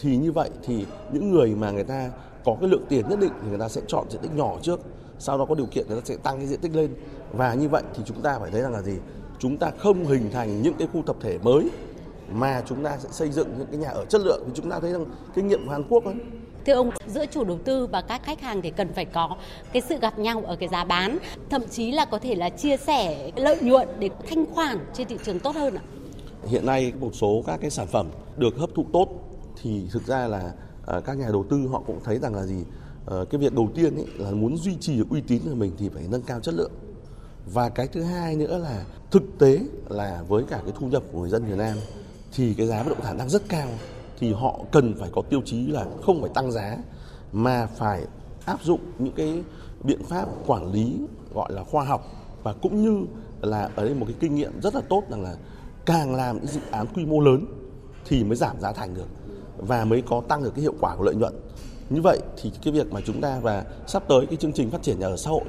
Thì như vậy thì những người mà người ta có cái lượng tiền nhất định thì người ta sẽ chọn diện tích nhỏ trước, sau đó có điều kiện người ta sẽ tăng cái diện tích lên. Và như vậy thì chúng ta phải thấy rằng là gì? Chúng ta không hình thành những cái khu tập thể mới mà chúng ta sẽ xây dựng những cái nhà ở chất lượng. Thì chúng ta thấy rằng kinh nghiệm của Hàn Quốc ấy, Thưa ông, giữa chủ đầu tư và các khách hàng thì cần phải có cái sự gặp nhau ở cái giá bán, thậm chí là có thể là chia sẻ lợi nhuận để thanh khoản trên thị trường tốt hơn ạ. Hiện nay một số các cái sản phẩm được hấp thụ tốt thì thực ra là uh, các nhà đầu tư họ cũng thấy rằng là gì? Uh, cái việc đầu tiên ấy là muốn duy trì uy tín của mình thì phải nâng cao chất lượng và cái thứ hai nữa là thực tế là với cả cái thu nhập của người dân Việt Nam thì cái giá bất động sản đang rất cao, thì họ cần phải có tiêu chí là không phải tăng giá mà phải áp dụng những cái biện pháp quản lý gọi là khoa học và cũng như là ở đây một cái kinh nghiệm rất là tốt rằng là càng làm những dự án quy mô lớn thì mới giảm giá thành được và mới có tăng được cái hiệu quả của lợi nhuận. Như vậy thì cái việc mà chúng ta và sắp tới cái chương trình phát triển nhà ở xã hội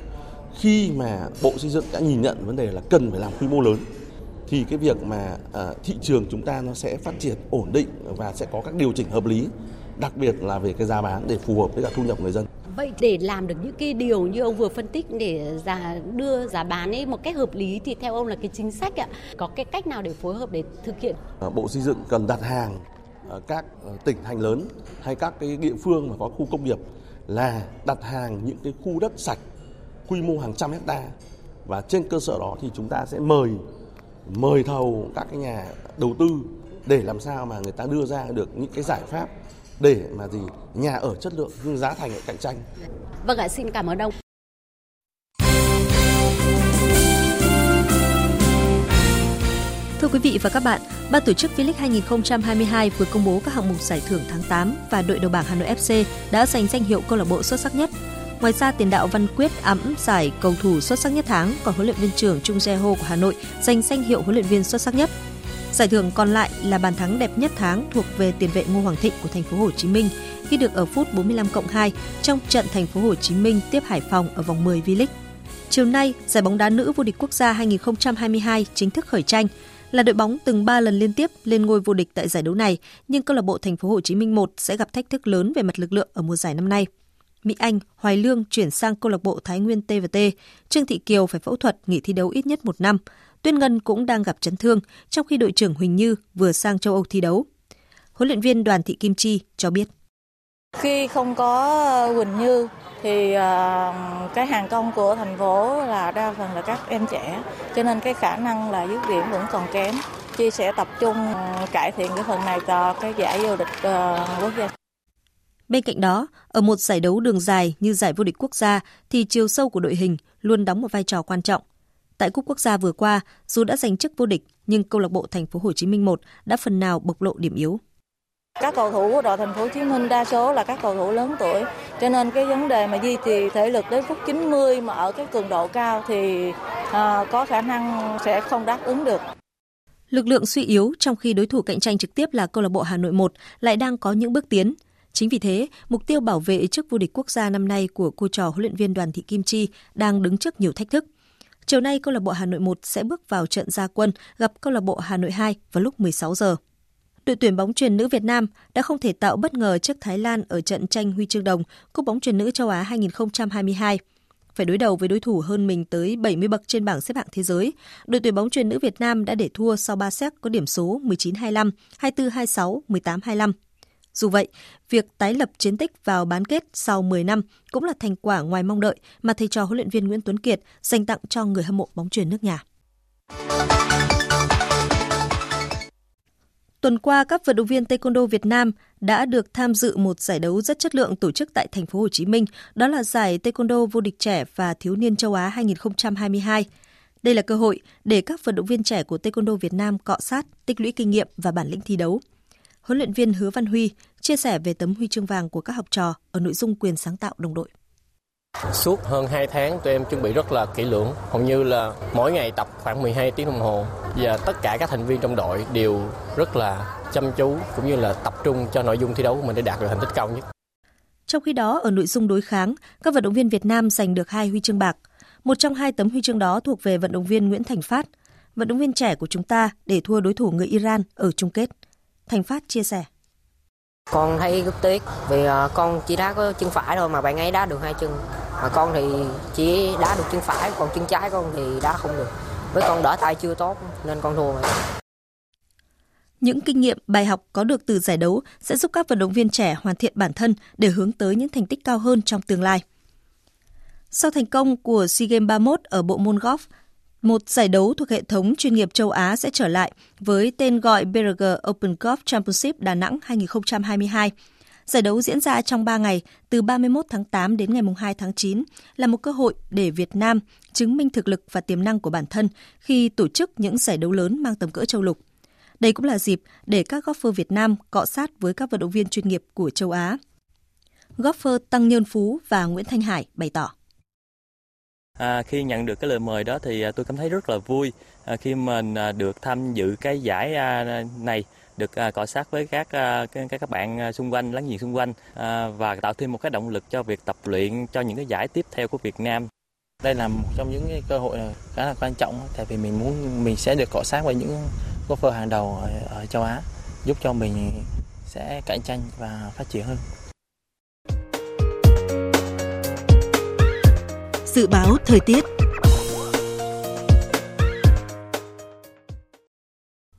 khi mà bộ xây dựng đã nhìn nhận vấn đề là cần phải làm quy mô lớn thì cái việc mà à, thị trường chúng ta nó sẽ phát triển ổn định và sẽ có các điều chỉnh hợp lý đặc biệt là về cái giá bán để phù hợp với cả thu nhập người dân. Vậy để làm được những cái điều như ông vừa phân tích để giá đưa giá bán ấy một cách hợp lý thì theo ông là cái chính sách ạ, có cái cách nào để phối hợp để thực hiện? À, bộ xây dựng cần đặt hàng các tỉnh thành lớn hay các cái địa phương mà có khu công nghiệp là đặt hàng những cái khu đất sạch quy mô hàng trăm hecta và trên cơ sở đó thì chúng ta sẽ mời mời thầu các cái nhà đầu tư để làm sao mà người ta đưa ra được những cái giải pháp để mà gì nhà ở chất lượng nhưng giá thành cạnh tranh. Vâng ạ, xin cảm ơn ông. Thưa quý vị và các bạn, Ban tổ chức V-League 2022 vừa công bố các hạng mục giải thưởng tháng 8 và đội đầu bảng Hà Nội FC đã giành danh hiệu câu lạc bộ xuất sắc nhất. Ngoài ra, tiền đạo Văn Quyết ẵm giải cầu thủ xuất sắc nhất tháng, còn huấn luyện viên trưởng Trung Jae Ho của Hà Nội giành danh hiệu huấn luyện viên xuất sắc nhất. Giải thưởng còn lại là bàn thắng đẹp nhất tháng thuộc về tiền vệ Ngô Hoàng Thịnh của thành phố Hồ Chí Minh khi được ở phút 45 cộng 2 trong trận thành phố Hồ Chí Minh tiếp Hải Phòng ở vòng 10 V-League. Chiều nay, giải bóng đá nữ vô địch quốc gia 2022 chính thức khởi tranh. Là đội bóng từng 3 lần liên tiếp lên ngôi vô địch tại giải đấu này, nhưng câu lạc bộ Thành phố Hồ Chí Minh 1 sẽ gặp thách thức lớn về mặt lực lượng ở mùa giải năm nay. Mỹ Anh, Hoài Lương chuyển sang câu lạc bộ Thái Nguyên TVT, Trương Thị Kiều phải phẫu thuật nghỉ thi đấu ít nhất một năm. Tuyên Ngân cũng đang gặp chấn thương, trong khi đội trưởng Huỳnh Như vừa sang châu Âu thi đấu. Huấn luyện viên Đoàn Thị Kim Chi cho biết. Khi không có Huỳnh Như thì à, cái hàng công của thành phố là đa phần là các em trẻ cho nên cái khả năng là dứt điểm vẫn còn kém chi sẽ tập trung à, cải thiện cái phần này cho cái giải vô địch à, quốc gia Bên cạnh đó, ở một giải đấu đường dài như giải vô địch quốc gia thì chiều sâu của đội hình luôn đóng một vai trò quan trọng. Tại cúp quốc gia vừa qua, dù đã giành chức vô địch, nhưng câu lạc bộ Thành phố Hồ Chí Minh 1 đã phần nào bộc lộ điểm yếu. Các cầu thủ của đội Thành phố Hồ Chí Minh đa số là các cầu thủ lớn tuổi, cho nên cái vấn đề mà duy trì thể lực đến phút 90 mà ở cái cường độ cao thì à, có khả năng sẽ không đáp ứng được. Lực lượng suy yếu trong khi đối thủ cạnh tranh trực tiếp là câu lạc bộ Hà Nội 1 lại đang có những bước tiến. Chính vì thế, mục tiêu bảo vệ chức vô địch quốc gia năm nay của cô trò huấn luyện viên Đoàn Thị Kim Chi đang đứng trước nhiều thách thức. Chiều nay, câu lạc bộ Hà Nội 1 sẽ bước vào trận gia quân gặp câu lạc bộ Hà Nội 2 vào lúc 16 giờ. Đội tuyển bóng truyền nữ Việt Nam đã không thể tạo bất ngờ trước Thái Lan ở trận tranh huy chương đồng Cúp bóng truyền nữ châu Á 2022. Phải đối đầu với đối thủ hơn mình tới 70 bậc trên bảng xếp hạng thế giới, đội tuyển bóng truyền nữ Việt Nam đã để thua sau 3 set có điểm số 19-25, 24-26, 18-25. Dù vậy, việc tái lập chiến tích vào bán kết sau 10 năm cũng là thành quả ngoài mong đợi mà thầy trò huấn luyện viên Nguyễn Tuấn Kiệt dành tặng cho người hâm mộ bóng truyền nước nhà. Tuần qua, các vận động viên taekwondo Việt Nam đã được tham dự một giải đấu rất chất lượng tổ chức tại thành phố Hồ Chí Minh, đó là giải taekwondo vô địch trẻ và thiếu niên châu Á 2022. Đây là cơ hội để các vận động viên trẻ của taekwondo Việt Nam cọ sát, tích lũy kinh nghiệm và bản lĩnh thi đấu. Huấn luyện viên Hứa Văn Huy chia sẻ về tấm huy chương vàng của các học trò ở nội dung quyền sáng tạo đồng đội. Suốt hơn 2 tháng tụi em chuẩn bị rất là kỹ lưỡng, hầu như là mỗi ngày tập khoảng 12 tiếng đồng hồ và tất cả các thành viên trong đội đều rất là chăm chú cũng như là tập trung cho nội dung thi đấu của mình để đạt được thành tích cao nhất. Trong khi đó, ở nội dung đối kháng, các vận động viên Việt Nam giành được hai huy chương bạc. Một trong hai tấm huy chương đó thuộc về vận động viên Nguyễn Thành Phát, vận động viên trẻ của chúng ta để thua đối thủ người Iran ở chung kết. Thành Phát chia sẻ. Con thấy rất tiếc vì uh, con chỉ đá có chân phải thôi mà bạn ấy đá được hai chân. Mà con thì chỉ đá được chân phải, còn chân trái con thì đá không được. Với con đỡ tay chưa tốt nên con thua rồi. Những kinh nghiệm, bài học có được từ giải đấu sẽ giúp các vận động viên trẻ hoàn thiện bản thân để hướng tới những thành tích cao hơn trong tương lai. Sau thành công của SEA Games 31 ở bộ môn golf, một giải đấu thuộc hệ thống chuyên nghiệp châu Á sẽ trở lại với tên gọi BRG Open Golf Championship Đà Nẵng 2022. Giải đấu diễn ra trong 3 ngày, từ 31 tháng 8 đến ngày 2 tháng 9, là một cơ hội để Việt Nam chứng minh thực lực và tiềm năng của bản thân khi tổ chức những giải đấu lớn mang tầm cỡ châu lục. Đây cũng là dịp để các golfer Việt Nam cọ sát với các vận động viên chuyên nghiệp của châu Á. Golfer Tăng Nhơn Phú và Nguyễn Thanh Hải bày tỏ. À, khi nhận được cái lời mời đó thì à, tôi cảm thấy rất là vui à, khi mình à, được tham dự cái giải à, này được à, cọ sát với các, à, các các bạn à, xung quanh láng giềng xung quanh à, và tạo thêm một cái động lực cho việc tập luyện cho những cái giải tiếp theo của Việt Nam. Đây là một trong những cái cơ hội khá là quan trọng tại vì mình muốn mình sẽ được cọ sát với những golfer hàng đầu ở, ở châu Á giúp cho mình sẽ cạnh tranh và phát triển hơn. Dự báo thời tiết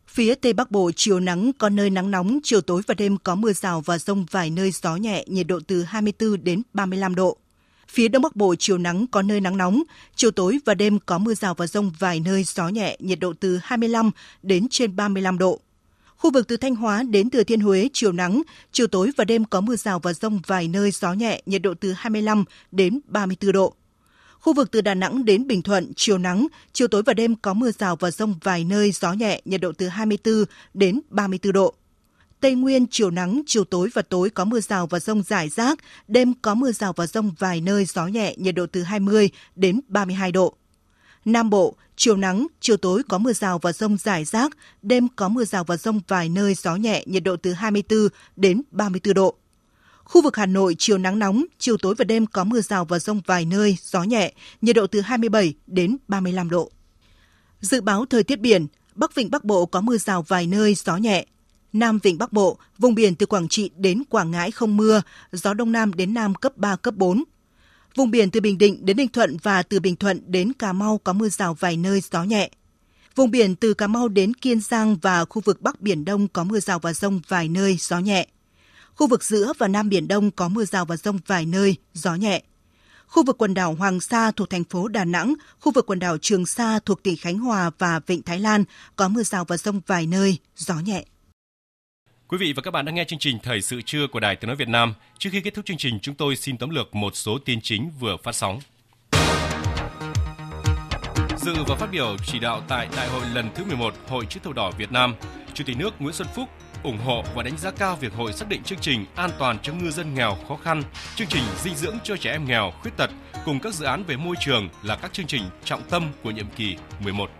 Phía Tây Bắc Bộ chiều nắng có nơi nắng nóng, chiều tối và đêm có mưa rào và rông vài nơi gió nhẹ, nhiệt độ từ 24 đến 35 độ. Phía Đông Bắc Bộ chiều nắng có nơi nắng nóng, chiều tối và đêm có mưa rào và rông vài nơi gió nhẹ, nhiệt độ từ 25 đến trên 35 độ. Khu vực từ Thanh Hóa đến Thừa Thiên Huế chiều nắng, chiều tối và đêm có mưa rào và rông vài nơi gió nhẹ, nhiệt độ từ 25 đến 34 độ. Khu vực từ Đà Nẵng đến Bình Thuận, chiều nắng, chiều tối và đêm có mưa rào và rông vài nơi, gió nhẹ, nhiệt độ từ 24 đến 34 độ. Tây Nguyên, chiều nắng, chiều tối và tối có mưa rào và rông rải rác, đêm có mưa rào và rông vài nơi, gió nhẹ, nhiệt độ từ 20 đến 32 độ. Nam Bộ, chiều nắng, chiều tối có mưa rào và rông rải rác, đêm có mưa rào và rông vài nơi, gió nhẹ, nhiệt độ từ 24 đến 34 độ. Khu vực Hà Nội chiều nắng nóng, chiều tối và đêm có mưa rào và rông vài nơi, gió nhẹ, nhiệt độ từ 27 đến 35 độ. Dự báo thời tiết biển, Bắc Vịnh Bắc Bộ có mưa rào vài nơi, gió nhẹ. Nam Vịnh Bắc Bộ, vùng biển từ Quảng Trị đến Quảng Ngãi không mưa, gió Đông Nam đến Nam cấp 3, cấp 4. Vùng biển từ Bình Định đến Ninh Thuận và từ Bình Thuận đến Cà Mau có mưa rào vài nơi, gió nhẹ. Vùng biển từ Cà Mau đến Kiên Giang và khu vực Bắc Biển Đông có mưa rào và rông vài nơi, gió nhẹ. Khu vực giữa và Nam Biển Đông có mưa rào và rông vài nơi, gió nhẹ. Khu vực quần đảo Hoàng Sa thuộc thành phố Đà Nẵng, khu vực quần đảo Trường Sa thuộc tỉnh Khánh Hòa và Vịnh Thái Lan có mưa rào và rông vài nơi, gió nhẹ. Quý vị và các bạn đang nghe chương trình Thời sự trưa của Đài Tiếng Nói Việt Nam. Trước khi kết thúc chương trình, chúng tôi xin tóm lược một số tin chính vừa phát sóng. Dự và phát biểu chỉ đạo tại Đại hội lần thứ 11 Hội chữ thập đỏ Việt Nam, Chủ tịch nước Nguyễn Xuân Phúc ủng hộ và đánh giá cao việc hội xác định chương trình an toàn cho ngư dân nghèo khó khăn, chương trình dinh dưỡng cho trẻ em nghèo, khuyết tật cùng các dự án về môi trường là các chương trình trọng tâm của nhiệm kỳ 11.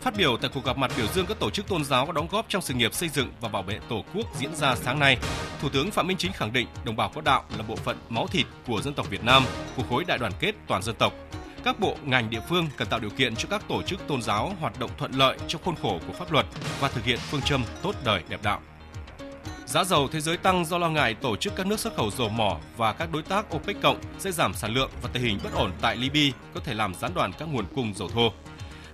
Phát biểu tại cuộc gặp mặt biểu dương các tổ chức tôn giáo có đóng góp trong sự nghiệp xây dựng và bảo vệ Tổ quốc diễn ra sáng nay, Thủ tướng Phạm Minh Chính khẳng định đồng bào có đạo là bộ phận máu thịt của dân tộc Việt Nam, của khối đại đoàn kết toàn dân tộc. Các bộ ngành địa phương cần tạo điều kiện cho các tổ chức tôn giáo hoạt động thuận lợi trong khuôn khổ của pháp luật và thực hiện phương châm tốt đời đẹp đạo. Giá dầu thế giới tăng do lo ngại tổ chức các nước xuất khẩu dầu mỏ và các đối tác OPEC cộng sẽ giảm sản lượng và tình hình bất ổn tại Libya có thể làm gián đoạn các nguồn cung dầu thô.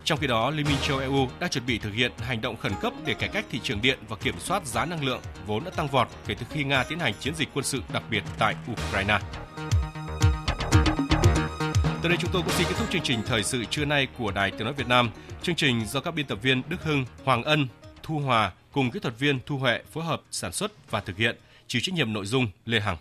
Trong khi đó, Liên minh châu EU đã chuẩn bị thực hiện hành động khẩn cấp để cải cách thị trường điện và kiểm soát giá năng lượng vốn đã tăng vọt kể từ khi Nga tiến hành chiến dịch quân sự đặc biệt tại Ukraine. Tới đây chúng tôi cũng xin kết thúc chương trình thời sự trưa nay của Đài Tiếng nói Việt Nam. Chương trình do các biên tập viên Đức Hưng, Hoàng Ân, Thu Hòa cùng kỹ thuật viên Thu Huệ phối hợp sản xuất và thực hiện, chịu trách nhiệm nội dung Lê Hằng.